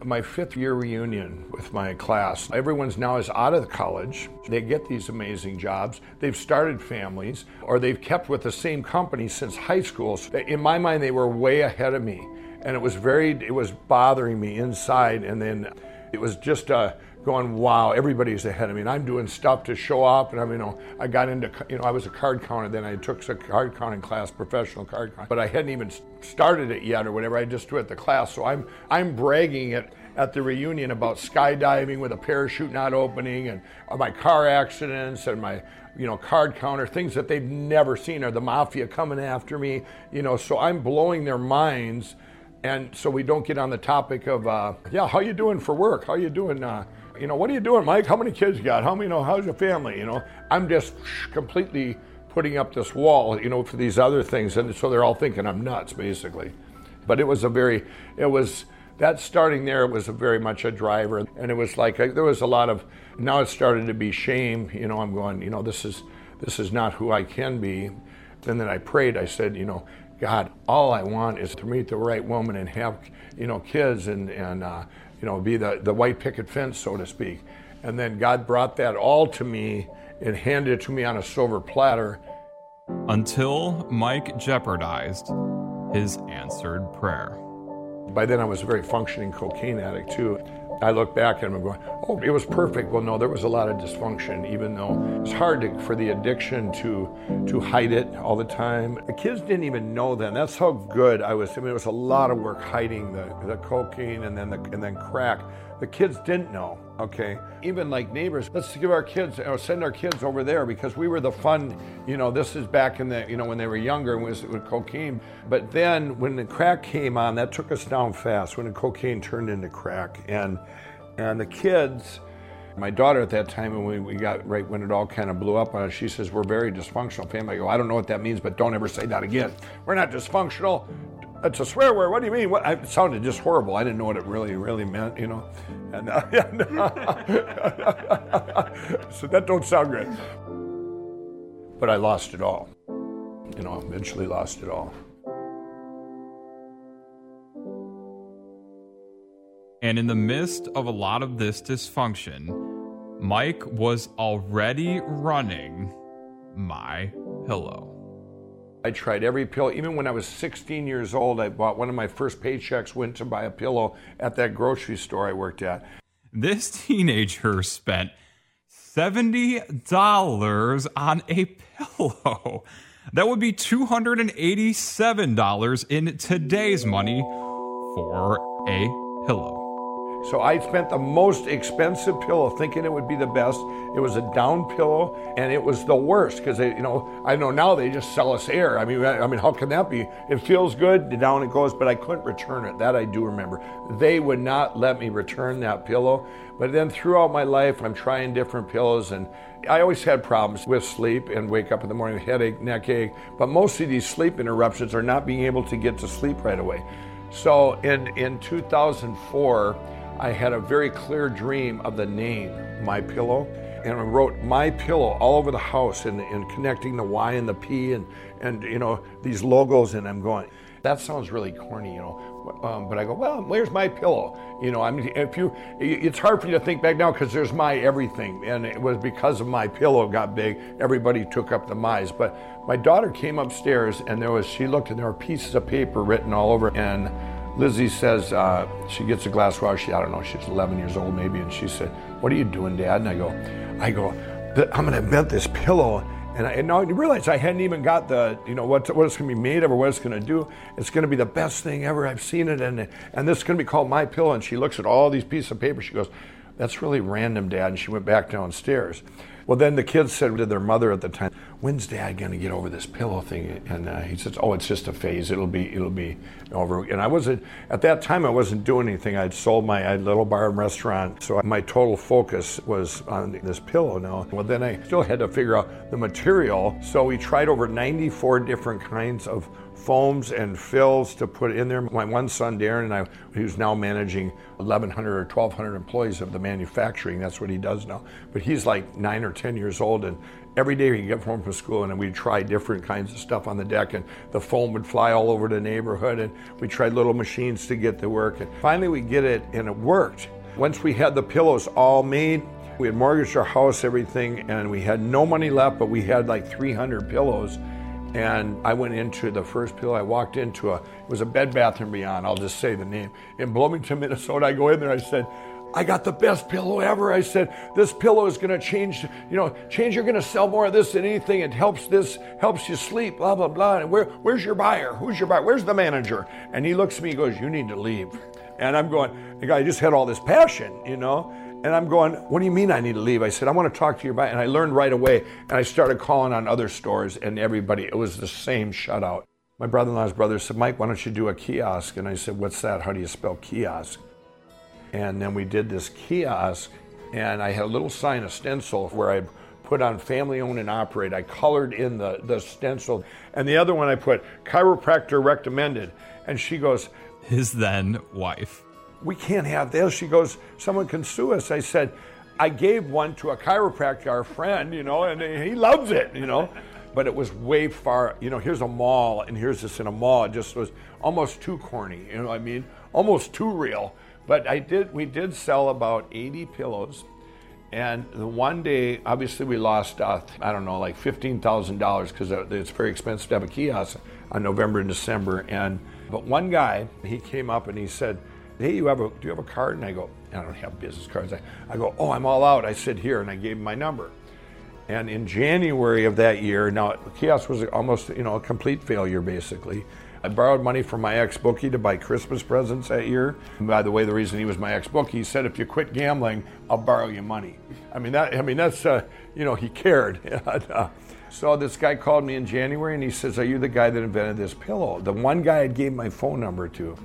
My fifth year reunion with my class, everyone's now is out of college. They get these amazing jobs. They've started families or they've kept with the same company since high school. In my mind, they were way ahead of me. And it was very, it was bothering me inside. And then it was just a, going, wow, everybody's ahead of me. And I'm doing stuff to show up. And I mean, you know, I got into, you know, I was a card counter. Then I took a card counting class, professional card counting. But I hadn't even started it yet or whatever. I just went the class. So I'm, I'm bragging it at the reunion about skydiving with a parachute not opening and my car accidents and my you know card counter things that they've never seen or the mafia coming after me you know so i'm blowing their minds and so we don't get on the topic of uh, yeah how you doing for work how you doing uh, you know, what are you doing, Mike? How many kids you got? How many, you know, how's your family? You know, I'm just completely putting up this wall, you know, for these other things. And so they're all thinking I'm nuts, basically. But it was a very, it was, that starting there was a very much a driver. And it was like, there was a lot of, now it started to be shame. You know, I'm going, you know, this is, this is not who I can be. And then I prayed, I said, you know, God, all I want is to meet the right woman and have, you know, kids and, and, uh, you know, be the, the white picket fence, so to speak. And then God brought that all to me and handed it to me on a silver platter. Until Mike jeopardized his answered prayer. By then, I was a very functioning cocaine addict, too. I look back and I'm going, oh, it was perfect. Well, no, there was a lot of dysfunction, even though it's hard to, for the addiction to to hide it all the time. The kids didn't even know then. That's how good I was. I mean, it was a lot of work hiding the, the cocaine and then the, and then crack. The kids didn't know, okay? Even like neighbors, let's give our kids, or send our kids over there because we were the fun, you know, this is back in the, you know, when they were younger with, with cocaine. But then when the crack came on, that took us down fast when the cocaine turned into crack. And, and the kids, my daughter at that time, when we, we got right when it all kind of blew up on us, she says, We're very dysfunctional family. I go, I don't know what that means, but don't ever say that again. We're not dysfunctional. It's a swear word. What do you mean? What? It sounded just horrible. I didn't know what it really, really meant, you know. And, uh, so that don't sound good. But I lost it all. You know, eventually lost it all. And in the midst of a lot of this dysfunction, Mike was already running my pillow. I tried every pillow. Even when I was 16 years old, I bought one of my first paychecks, went to buy a pillow at that grocery store I worked at. This teenager spent $70 on a pillow. That would be $287 in today's money for a pillow. So I spent the most expensive pillow thinking it would be the best. It was a down pillow and it was the worst because they, you know, I know now they just sell us air. I mean, I mean, how can that be? It feels good, down it goes, but I couldn't return it. That I do remember. They would not let me return that pillow. But then throughout my life, I'm trying different pillows and I always had problems with sleep and wake up in the morning with headache, neck ache. But most of these sleep interruptions are not being able to get to sleep right away. So in, in 2004, I had a very clear dream of the name, My Pillow. And I wrote My Pillow all over the house and, and connecting the Y and the P and, and, you know, these logos. And I'm going, that sounds really corny, you know. Um, but I go, well, where's my pillow? You know, I mean, if you, it's hard for you to think back now because there's my everything, and it was because of my pillow got big. Everybody took up the my's. But my daughter came upstairs, and there was, she looked, and there were pieces of paper written all over, and Lizzie says uh, she gets a glass of water. She, I don't know, she's 11 years old maybe, and she said, "What are you doing, Dad?" And I go, "I go, I'm going to invent this pillow." And I, and I realized I hadn't even got the, you know, what, what it's going to be made of or what it's going to do. It's going to be the best thing ever. I've seen it, and and this is going to be called My Pillow. And she looks at all these pieces of paper. She goes, "That's really random, Dad." And she went back downstairs. Well, then the kids said to their mother at the time, "When's Dad going to get over this pillow thing?" And uh, he says, "Oh, it's just a phase. It'll be it'll be over." And I wasn't at that time. I wasn't doing anything. I'd sold my I had a little bar and restaurant, so my total focus was on this pillow now. Well, then I still had to figure out the material. So we tried over 94 different kinds of foams and fills to put in there. My one son, Darren, and I, who's now managing 1,100 or 1,200 employees of the manufacturing. That's what he does now. But he's like nine or 10 years old, and every day he'd get home from school, and we'd try different kinds of stuff on the deck, and the foam would fly all over the neighborhood, and we tried little machines to get to work. And finally, we get it, and it worked. Once we had the pillows all made, we had mortgaged our house, everything, and we had no money left, but we had like 300 pillows. And I went into the first pillow. I walked into a, it was a Bed Bath and Beyond. I'll just say the name in Bloomington, Minnesota. I go in there. I said, I got the best pillow ever. I said, this pillow is going to change, you know, change. You're going to sell more of this than anything. It helps this, helps you sleep, blah, blah, blah. And where, where's your buyer? Who's your buyer? Where's the manager? And he looks at me, he goes, you need to leave. And I'm going, guy just had all this passion, you know. And I'm going, what do you mean I need to leave? I said, I want to talk to your buyer. And I learned right away. And I started calling on other stores and everybody, it was the same shutout. My brother in law's brother said, Mike, why don't you do a kiosk? And I said, What's that? How do you spell kiosk? And then we did this kiosk, and I had a little sign, a stencil, where I put on family owned and operate. I colored in the, the stencil. And the other one I put chiropractor recommended. And she goes, His then wife. We can't have this. She goes, Someone can sue us. I said, I gave one to a chiropractor, our friend, you know, and he loves it, you know. But it was way far, you know, here's a mall and here's this in a mall. It just was almost too corny, you know what I mean? Almost too real. But I did, we did sell about 80 pillows. And the one day, obviously, we lost, uh, I don't know, like $15,000 because it's very expensive to have a kiosk on November and December. And but one guy, he came up and he said, "Hey, you have a do you have a card?" And I go, "I don't have business cards." I, I go, "Oh, I'm all out." I said, "Here," and I gave him my number. And in January of that year, now kiosk was almost you know a complete failure basically. I borrowed money from my ex bookie to buy Christmas presents that year. And by the way, the reason he was my ex bookie, he said, "If you quit gambling, I'll borrow you money." I mean that. I mean that's uh, you know he cared. so this guy called me in January and he says, "Are you the guy that invented this pillow?" The one guy I gave my phone number to,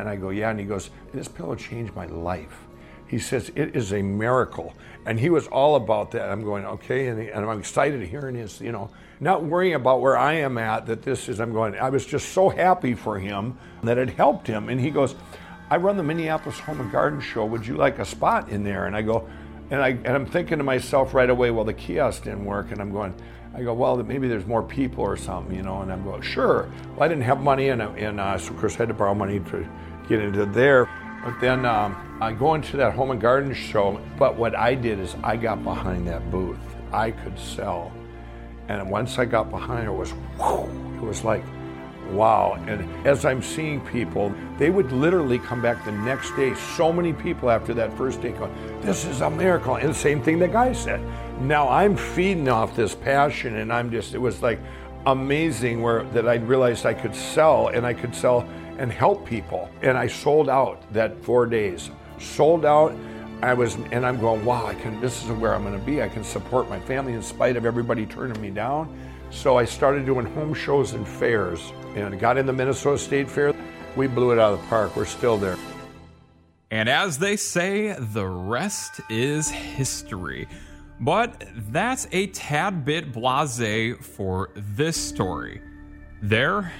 and I go, "Yeah," and he goes, "This pillow changed my life." He says, It is a miracle. And he was all about that. I'm going, Okay. And, he, and, I'm excited hearing his, you know, not worrying about where I am at, that this is, I'm going, I was just so happy for him that it helped him. And he goes, I run the Minneapolis Home and Garden Show. Would you like a spot in there? And I go, and, I, and I'm thinking to myself right away, well, the kiosk didn't work. And I'm going, I go, well, maybe there's more people or something, you know. And I'm going, sure. Well, I didn't have money, and, and uh, so of course I had to borrow money to get into there. But then um, I go into that home and garden show. But what I did is I got behind that booth. I could sell. And once I got behind it, was whew, it was like, wow. And as I'm seeing people, they would literally come back the next day. So many people after that first day this is a miracle. And the same thing the guy said. Now I'm feeding off this passion, and I'm just, it was like amazing where that I realized I could sell and I could sell and help people. And I sold out that four days. Sold out. I was, and I'm going, wow, I can, this is where I'm going to be. I can support my family in spite of everybody turning me down. So I started doing home shows and fairs and got in the Minnesota State Fair. We blew it out of the park. We're still there. And as they say, the rest is history. But that's a tad bit blase for this story. There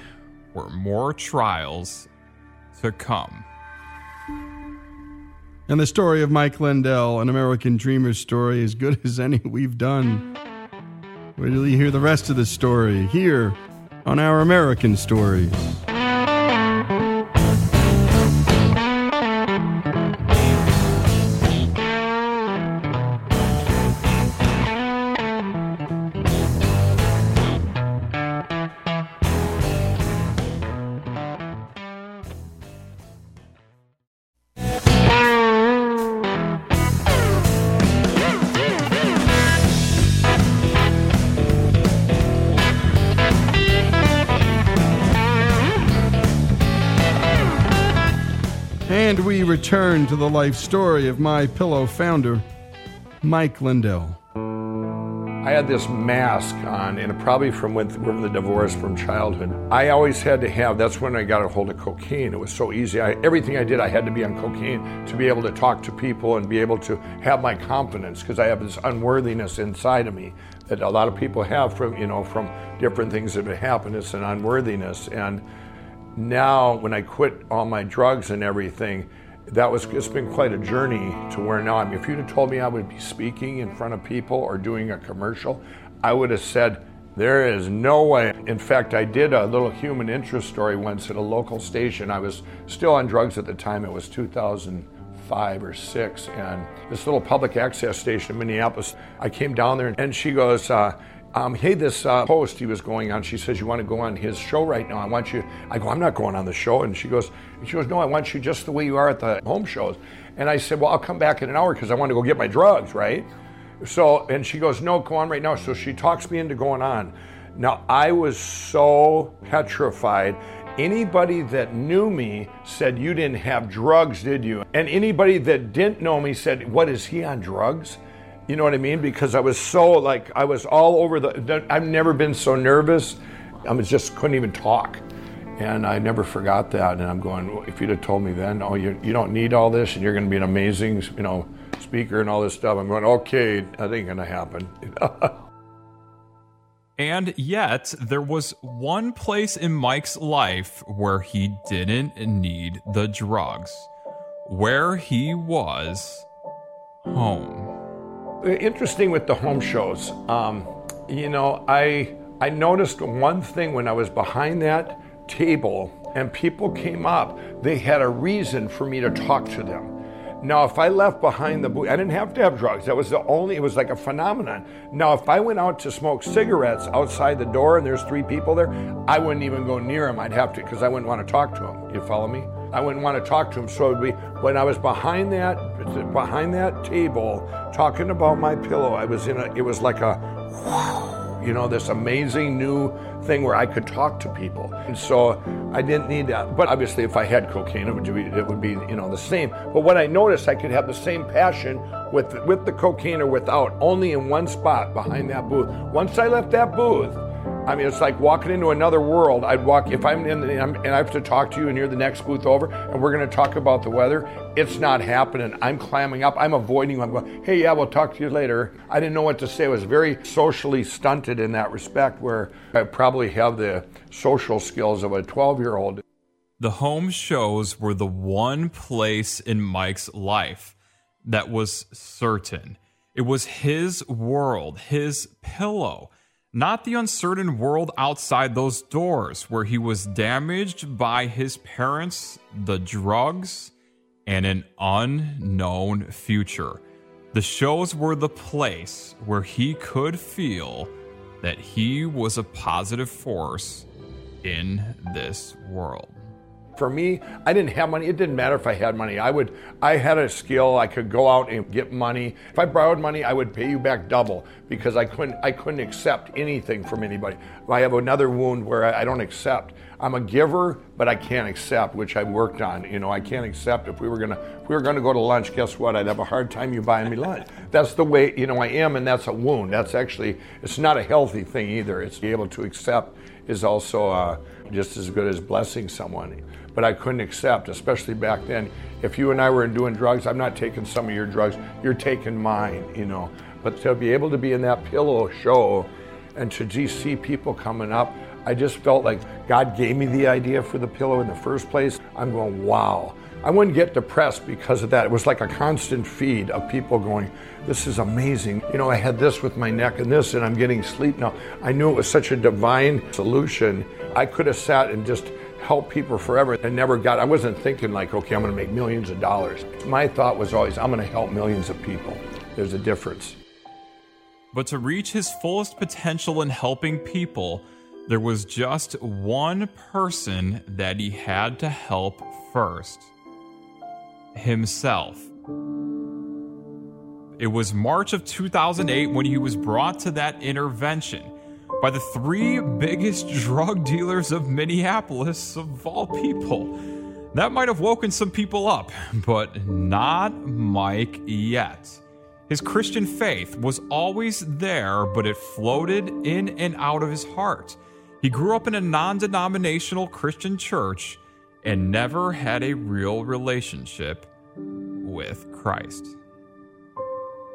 were more trials to come. And the story of Mike Lindell, an American dreamer's story, as good as any we've done. Wait till you hear the rest of the story here on Our American Stories. Return to the life story of my pillow founder, Mike Lindell. I had this mask on, and probably from when from the divorce from childhood. I always had to have. That's when I got a hold of cocaine. It was so easy. I, everything I did, I had to be on cocaine to be able to talk to people and be able to have my confidence because I have this unworthiness inside of me that a lot of people have from you know from different things that have happened. It's an unworthiness, and now when I quit all my drugs and everything, that was it's been quite a journey to where now I'm if you'd have told me I would be speaking in front of people or doing a commercial, I would have said there is no way. In fact, I did a little human interest story once at a local station. I was still on drugs at the time. It was 2005 or 6 and this little public access station in Minneapolis. I came down there and she goes uh, um, hey, this uh, host he was going on, she says, you want to go on his show right now? I want you. I go, I'm not going on the show. And she goes, she goes, no, I want you just the way you are at the home shows. And I said, well, I'll come back in an hour because I want to go get my drugs, right? So, and she goes, no, go on right now. So she talks me into going on. Now, I was so petrified. Anybody that knew me said, You didn't have drugs, did you? And anybody that didn't know me said, What is he on drugs? You know what I mean? Because I was so like I was all over the. I've never been so nervous. I was just couldn't even talk, and I never forgot that. And I'm going. If you'd have told me then, oh, you you don't need all this, and you're going to be an amazing, you know, speaker and all this stuff. I'm going. Okay, that ain't going to happen. And yet, there was one place in Mike's life where he didn't need the drugs, where he was home. Interesting with the home shows. Um, you know, I I noticed one thing when I was behind that table and people came up. They had a reason for me to talk to them. Now, if I left behind the booth, I didn't have to have drugs. That was the only, it was like a phenomenon. Now, if I went out to smoke cigarettes outside the door and there's three people there, I wouldn't even go near them. I'd have to, because I wouldn't want to talk to them. You follow me? I wouldn't want to talk to him. So it would be, when I was behind that, behind that table, talking about my pillow, I was in a, it was like a, you know, this amazing new thing where I could talk to people. And so I didn't need that. But obviously, if I had cocaine, it would be, it would be you know, the same. But what I noticed, I could have the same passion with, with the cocaine or without, only in one spot behind that booth. Once I left that booth, I mean, it's like walking into another world. I'd walk, if I'm in the, and I have to talk to you and you're the next booth over and we're going to talk about the weather, it's not happening. I'm clamming up. I'm avoiding. I'm going, hey, yeah, we'll talk to you later. I didn't know what to say. I was very socially stunted in that respect, where I probably have the social skills of a 12 year old. The home shows were the one place in Mike's life that was certain. It was his world, his pillow not the uncertain world outside those doors where he was damaged by his parents, the drugs, and an unknown future. The shows were the place where he could feel that he was a positive force in this world. For me, I didn't have money. It didn't matter if I had money. I would I had a skill. I could go out and get money. If I borrowed money, I would pay you back double because I couldn't I couldn't accept anything from anybody. I have another wound where I, don't accept. I'm a giver, but I can't accept, which I worked on. You know, I can't accept if we were gonna if we were gonna go to lunch, guess what? I'd have a hard time you buying me lunch. That's the way, you know, I am and that's a wound. That's actually it's not a healthy thing either. It's be able to accept is also uh, just as good as blessing someone but I couldn't accept, especially back then. If you and I were doing drugs, I'm not taking some of your drugs, you're taking mine, you know. But to be able to be in that pillow show and to just see people coming up, I just felt like God gave me the idea for the pillow in the first place. I'm going, wow. I wouldn't get depressed because of that. It was like a constant feed of people going, This is amazing. You know, I had this with my neck and this, and I'm getting sleep now. I knew it was such a divine solution. I could have sat and just helped people forever and never got, I wasn't thinking like, okay, I'm to make millions of dollars. My thought was always, I'm to help millions of people. There's a difference. But to reach his fullest potential in helping people, there was just one person that he had to help first himself. It was March of 2008 when he was brought to that intervention by the three biggest drug dealers of Minneapolis, of all people. That might have woken some people up, but not Mike yet. His Christian faith was always there, but it floated in and out of his heart. He grew up in a non denominational Christian church and never had a real relationship with Christ.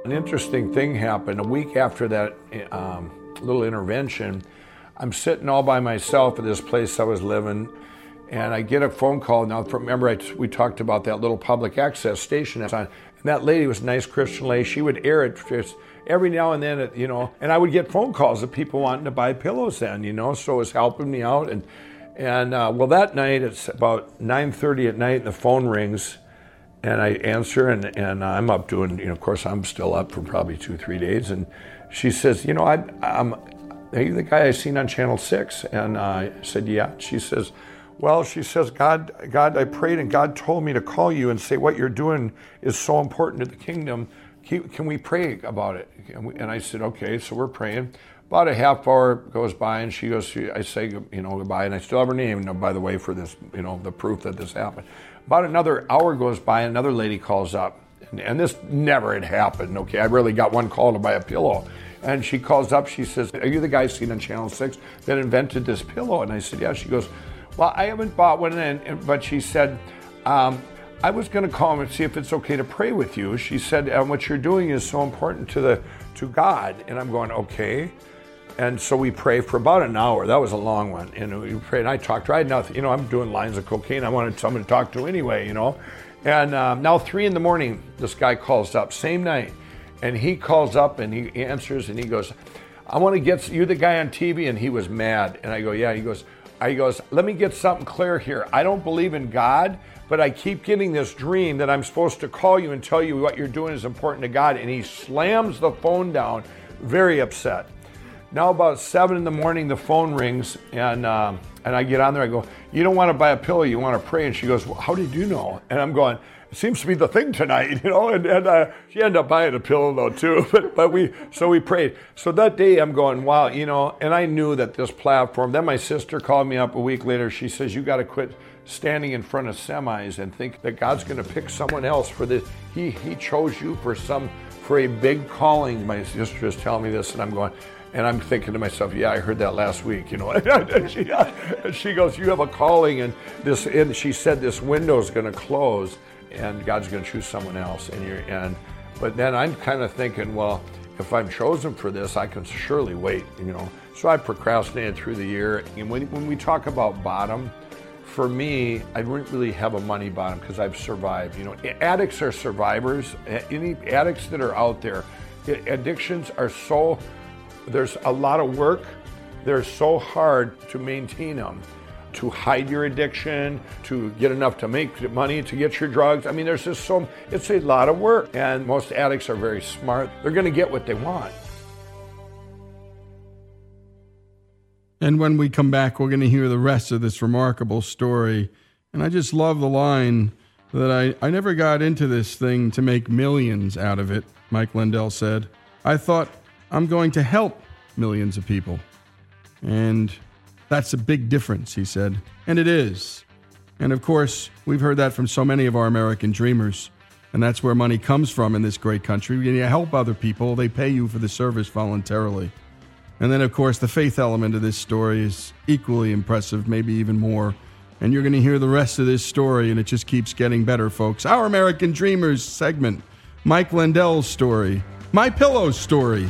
An interesting thing happened a week after that um, little intervention. I'm sitting all by myself at this place I was living, and I get a phone call. Now, remember, I, we talked about that little public access station. And that lady was a nice Christian lady. She would air it just every now and then, you know, and I would get phone calls of people wanting to buy pillows then, you know, so it was helping me out. And, and uh, well, that night, it's about 9.30 at night, and the phone rings, and I answer, and, and I'm up doing, you know, of course, I'm still up for probably two, three days. And she says, you know, I, I'm, are you the guy I seen on Channel 6? And I said, yeah. She says, well, she says, God, God, I prayed and God told me to call you and say what you're doing is so important to the kingdom. Can we pray about it? And I said, okay. So we're praying. About a half hour goes by, and she goes. I say, you know, goodbye, and I still have her name, by the way, for this, you know, the proof that this happened. About another hour goes by, another lady calls up, and, and this never had happened. Okay, I really got one call to buy a pillow, and she calls up. She says, "Are you the guy seen on Channel Six that invented this pillow?" And I said, "Yeah." She goes, "Well, I haven't bought one," and, but she said. Um, I was going to call and see if it's okay to pray with you. She said, and what you're doing is so important to the to God. And I'm going, okay. And so we pray for about an hour. That was a long one. And we prayed. And I talked to her. I had nothing. You know, I'm doing lines of cocaine. I wanted someone to talk to anyway, you know. And um, now, three in the morning, this guy calls up, same night. And he calls up and he answers and he goes, I want to get you the guy on TV. And he was mad. And I go, yeah. He goes, he goes, let me get something clear here. I don't believe in God, but I keep getting this dream that I'm supposed to call you and tell you what you're doing is important to God. And he slams the phone down, very upset. Now, about seven in the morning, the phone rings, and um, and I get on there. I go, "You don't want to buy a pillow, you want to pray." And she goes, well, "How did you know?" And I'm going, "It seems to be the thing tonight, you know." And, and uh, she ended up buying a pillow though too. But but we so we prayed. So that day, I'm going, "Wow," you know. And I knew that this platform. Then my sister called me up a week later. She says, "You got to quit." standing in front of semis and think that God's going to pick someone else for this. He he chose you for some for a big calling. My sister is telling me this, and I'm going. And I'm thinking to myself, yeah, I heard that last week, you know. and, she, and she goes, you have a calling, and this. And she said this window is going to close, and God's going to choose someone else. And you're and, but then I'm kind of thinking, well, if I'm chosen for this, I can surely wait, you know. So I procrastinated through the year. And when, when we talk about bottom, for me, I didn't really have a money bottom because I've survived. You know, addicts are survivors. Any addicts that are out there, addictions are so there's a lot of work. They're so hard to maintain them, to hide your addiction, to get enough to make money to get your drugs. I mean, there's just so, it's a lot of work. And most addicts are very smart. They're going to get what they want. And when we come back, we're going to hear the rest of this remarkable story. And I just love the line that I, I never got into this thing to make millions out of it, Mike Lindell said. I thought I'm going to help millions of people. And that's a big difference, he said. And it is. And of course, we've heard that from so many of our American dreamers. And that's where money comes from in this great country. When you help other people, they pay you for the service voluntarily. And then, of course, the faith element of this story is equally impressive, maybe even more. And you're going to hear the rest of this story, and it just keeps getting better, folks. Our American Dreamers segment, Mike Lindell's story, My Pillow's story,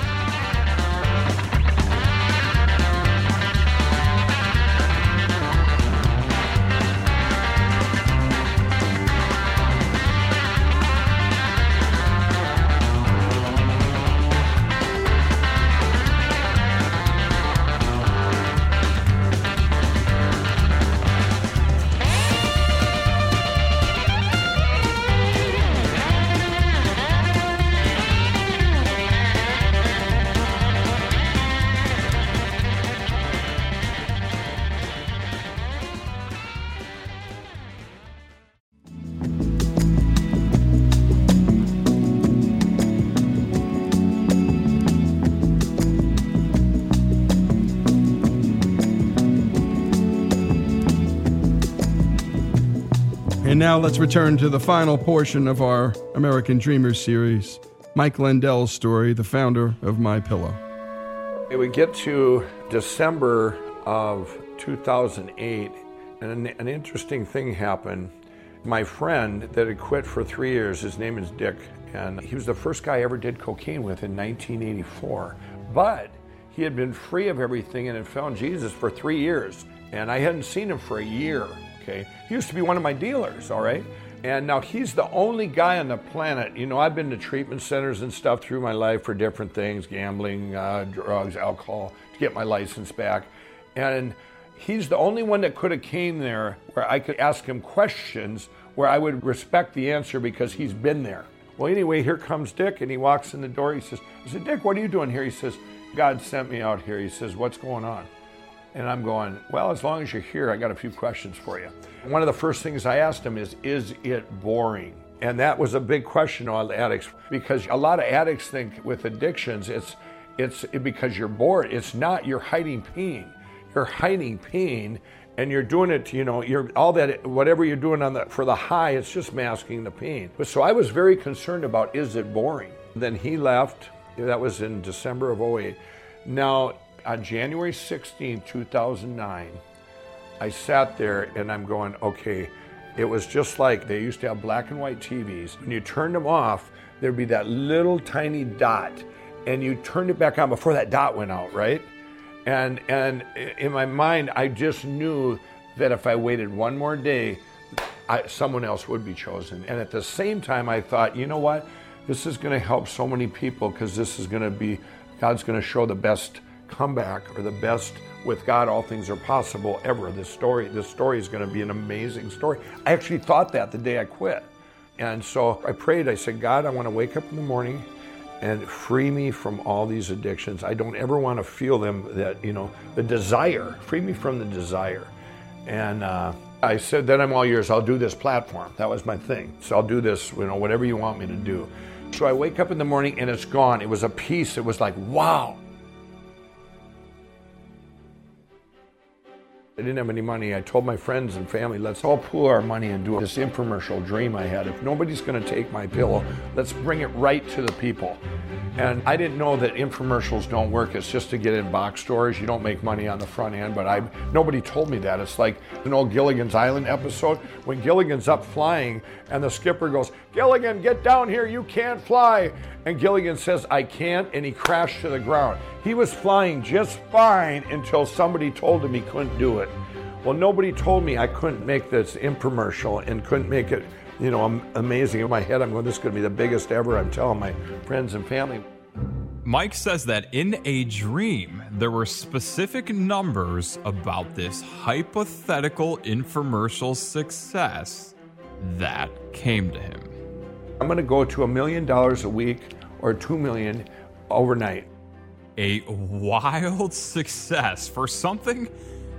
Let's return to the final portion of our American Dreamers series Mike Lindell's story, the founder of My Pillow. We get to December of 2008, and an, an interesting thing happened. My friend that had quit for three years, his name is Dick, and he was the first guy I ever did cocaine with in 1984. But he had been free of everything and had found Jesus for three years, and I hadn't seen him for a year. Okay, he used to be one of my dealers. All right. And now he's the only guy on the planet. You know, I've been to treatment centers and stuff through my life for different things gambling, uh, drugs, alcohol to get my license back. And he's the only one that could have came there where I could ask him questions where I would respect the answer because he's been there. Well, anyway, here comes Dick, and he walks in the door. He says, I said, Dick, what are you doing here? He says, God sent me out here. He says, What's going on? And I'm going, Well, as long as you're here, I got a few questions for you. One of the first things I asked him is, Is it boring? And that was a big question on addicts because a lot of addicts think with addictions, it's it's because you're bored. It's not. You're hiding pain. You're hiding pain, and you're doing it. You know, you're all that whatever you're doing on the for the high. It's just masking the pain. So I was very concerned about is it boring. Then he left. That was in December of 08. Now on January 16, 2009, I sat there and I'm going, okay. It was just like they used to have black and white TVs. When you turned them off, there'd be that little tiny dot, and you turned it back on before that dot went out, right? And and in my mind, I just knew that if I waited one more day, I, someone else would be chosen. And at the same time, I thought, you know what? This is going to help so many people because this is going to be God's going to show the best comeback or the best with God all things are possible ever. This story this story is going to be an amazing story. I actually thought that the day I quit. And so I prayed. I said, God, I want to wake up in the morning and free me from all these addictions. I don't ever want to feel them that, you know, the desire. Free me from the desire. And uh, I said, then I'm all yours. I'll do this platform. That was my thing. So I'll do this, you know, whatever you want me to do. So I wake up in the morning and it's gone. It was a peace. It was like, wow. I didn't have any money. I told my friends and family, let's all pool our money and do this infomercial dream I had. If nobody's going to take my pillow, let's bring it right to the people. And I didn't know that infomercials don't work. It's just to get in box stores. You don't make money on the front end, but I nobody told me that. It's like an old Gilligan's Island episode when Gilligan's up flying and the skipper goes, Gilligan, get down here, you can't fly. And Gilligan says, I can't, and he crashed to the ground. He was flying just fine until somebody told him he couldn't do it. Well, nobody told me I couldn't make this infomercial and couldn't make it, you know, am- amazing. In my head, I'm going, this is going to be the biggest ever. I'm telling my friends and family. Mike says that in a dream, there were specific numbers about this hypothetical infomercial success that came to him. I'm going to go to a million dollars a week or two million overnight. A wild success for something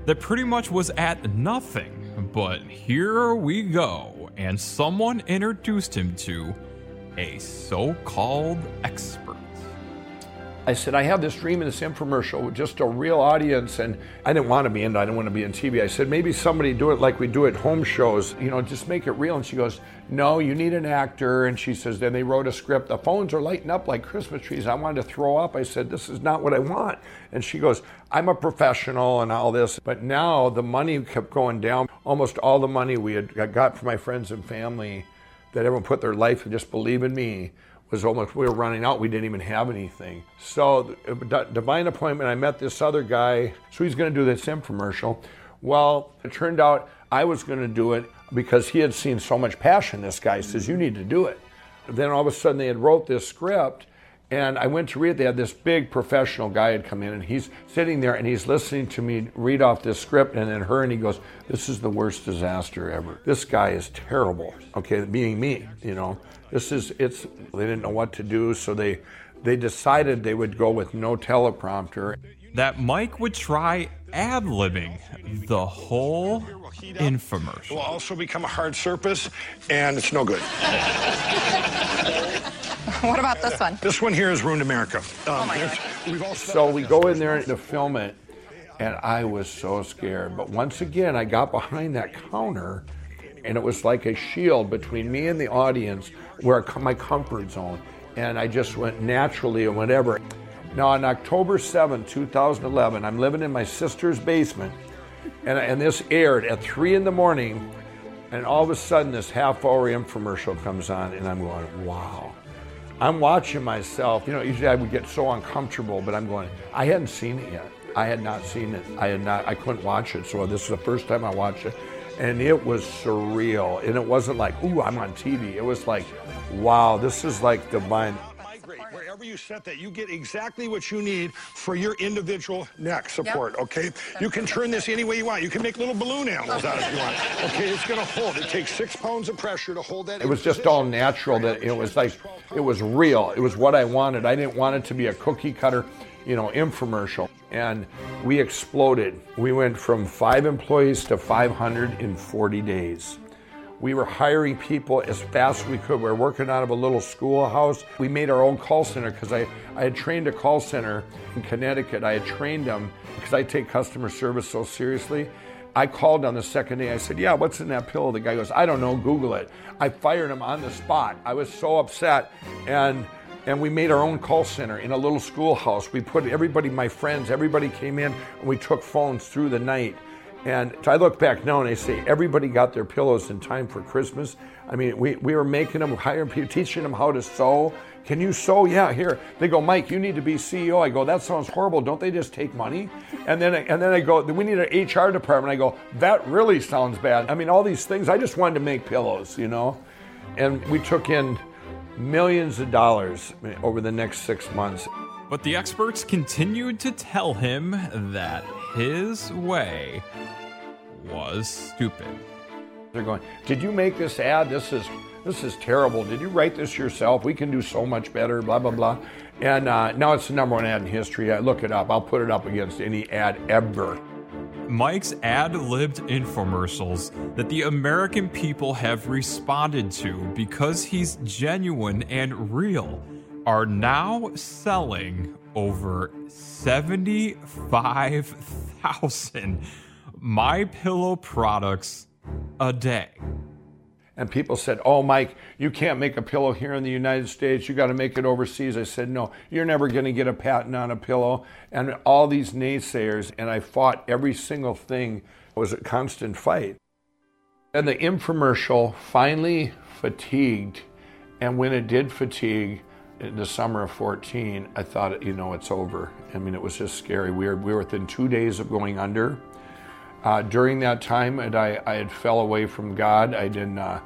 that pretty much was at nothing. But here we go, and someone introduced him to a so called expert. I said, I have this dream in this infomercial with just a real audience, and I didn't want to be in. I didn't want to be on TV. I said, maybe somebody do it like we do at home shows, you know, just make it real. And she goes, No, you need an actor. And she says, Then they wrote a script. The phones are lighting up like Christmas trees. I wanted to throw up. I said, This is not what I want. And she goes, I'm a professional and all this. But now the money kept going down. Almost all the money we had got from my friends and family that everyone put their life and just believe in me was almost we were running out. We didn't even have anything. So uh, d- divine appointment. I met this other guy. So he's going to do this infomercial. Well, it turned out I was going to do it because he had seen so much passion. This guy says you need to do it. Then all of a sudden they had wrote this script. And I went to read it. They had this big professional guy had come in, and he's sitting there and he's listening to me read off this script. And then her, and he goes, "This is the worst disaster ever. This guy is terrible." Okay, being me, you know, this is it's. They didn't know what to do, so they they decided they would go with no teleprompter. That Mike would try ad libbing the whole infomercial. It will also become a hard surface, and it's no good. What about this one? This one here is ruined America. Um, Oh my there's- we've all So we go in there to film it, and I was so scared. But once again, I got behind that counter, And it was like a shield between me and the audience where my comfort zone. And I just went naturally or whatever. Now, on October 7, 2011, I'm living in my sister's basement, and, and this aired at 3 in the morning, and all of a sudden, this half hour infomercial comes on, and I'm going, wow. I'm watching myself. You know, usually I would get so uncomfortable, but I'm going, I hadn't seen it yet. I had not seen it. I had not, I couldn't watch it. So this is the first time I watched it. And it was surreal. And it wasn't like, ooh, I'm on TV. It was like, wow, this is like divine wherever you set that, you get exactly what you need for your individual neck support, yep. okay? You can turn this any way you want. You can make little balloon animals out if you want. Okay, it's going to hold. It takes six pounds of pressure to hold that. It was just all natural that it was like, it was real. It was what I wanted. I didn't want it to be a cookie cutter, you know, infomercial. And we exploded. We went from five employees to 500 in 40 days. We were hiring people as fast as we could. We were working out of a little schoolhouse. We made our own call center because I, I had trained a call center in Connecticut. I had trained them because I take customer service so seriously. I called on the second day. I said, Yeah, what's in that pill? The guy goes, I don't know, Google it. I fired him on the spot. I was so upset. And and we made our own call center in a little schoolhouse. We put everybody, my friends, everybody came in and we took phones through the night. And I look back now and I say, everybody got their pillows in time for Christmas. I mean, we, we were making them, hiring people, teaching them how to sew. Can you sew? Yeah, here. They go, Mike, you need to be CEO. I go, that sounds horrible. Don't they just take money? And then, and then I go, we need an HR department. I go, that really sounds bad. I mean, all these things. I just wanted to make pillows, you know. And we took in millions of dollars over the next six months. But the experts continued to tell him that his way was stupid. They're going, "Did you make this ad? This is this is terrible. Did you write this yourself? We can do so much better." Blah blah blah. And uh, now it's the number one ad in history. I look it up. I'll put it up against any ad ever. Mike's ad libbed infomercials that the American people have responded to because he's genuine and real are now selling over 75,000 my pillow products a day. And people said, "Oh, Mike, you can't make a pillow here in the United States. You got to make it overseas." I said, "No, you're never going to get a patent on a pillow." And all these naysayers, and I fought every single thing. It was a constant fight. And the infomercial finally fatigued, and when it did fatigue, in the summer of 14, I thought, you know, it's over. I mean, it was just scary. We were, we were within two days of going under. Uh, during that time, and I, I had fell away from God. I didn't, uh,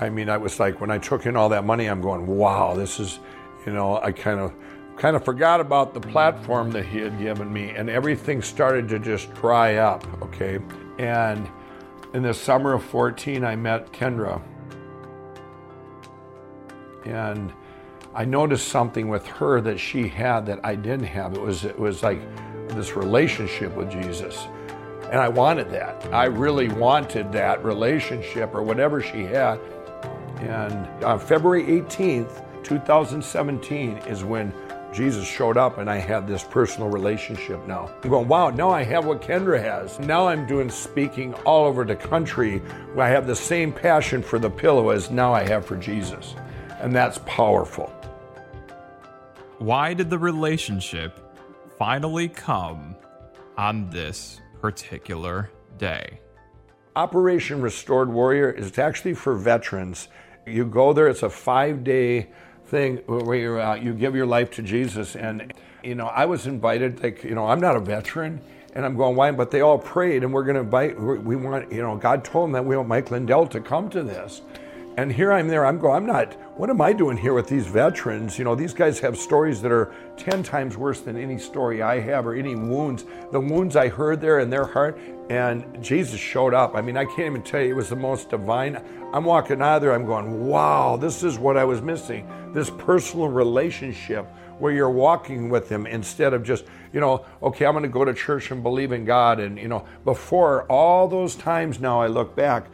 I mean, I was like, when I took in all that money, I'm going, wow, this is, you know, I kind of, kind of forgot about the platform that he had given me, and everything started to just dry up, okay? And in the summer of 14, I met Kendra. And I noticed something with her that she had that I didn't have. It was it was like this relationship with Jesus. And I wanted that. I really wanted that relationship or whatever she had. And on February 18th, 2017 is when Jesus showed up and I had this personal relationship now. I'm going, wow, now I have what Kendra has. Now I'm doing speaking all over the country. I have the same passion for the pillow as now I have for Jesus. And that's powerful. Why did the relationship finally come on this particular day? Operation Restored Warrior is actually for veterans. You go there, it's a five day thing where uh, you give your life to Jesus. And, you know, I was invited, like, you know, I'm not a veteran. And I'm going, why? But they all prayed, and we're going to invite, we want, you know, God told them that we want Mike Lindell to come to this. And here I'm there, I'm going, I'm not, what am I doing here with these veterans? You know, these guys have stories that are 10 times worse than any story I have or any wounds. The wounds I heard there in their heart, and Jesus showed up. I mean, I can't even tell you, it was the most divine. I'm walking out of there, I'm going, wow, this is what I was missing. This personal relationship where you're walking with him instead of just, you know, okay, I'm going to go to church and believe in God. And, you know, before all those times now I look back,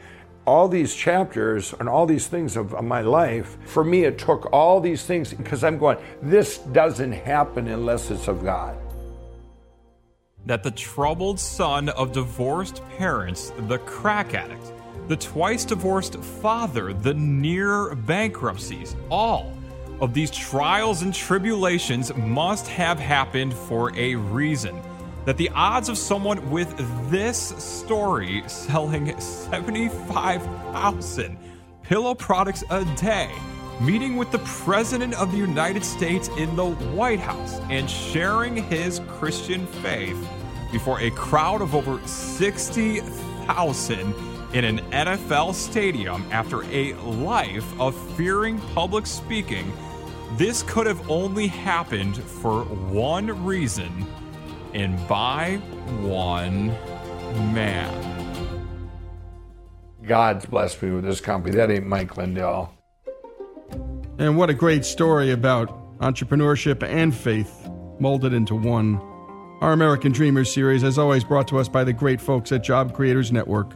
all these chapters and all these things of, of, my life, for me, it took all these things because I'm going, this doesn't happen unless it's of God. that the troubled son of divorced parents, the crack addict, the twice divorced father, the near bankruptcies, all of these trials and tribulations must have happened for a reason. That the odds of someone with this story selling 75,000 pillow products a day, meeting with the President of the United States in the White House, and sharing his Christian faith before a crowd of over 60,000 in an NFL stadium after a life of fearing public speaking, this could have only happened for one reason and by one man. God's blessed me with this company. That ain't Mike Lindell. And what a great story about entrepreneurship and faith molded into one. Our American Dreamers series, as always, brought to us by the great folks at Job Creators Network.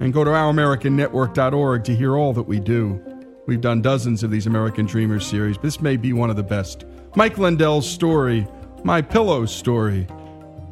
And go to ouramericannetwork.org to hear all that we do. We've done dozens of these American Dreamers series, but this may be one of the best. Mike Lindell's story, My Pillow story,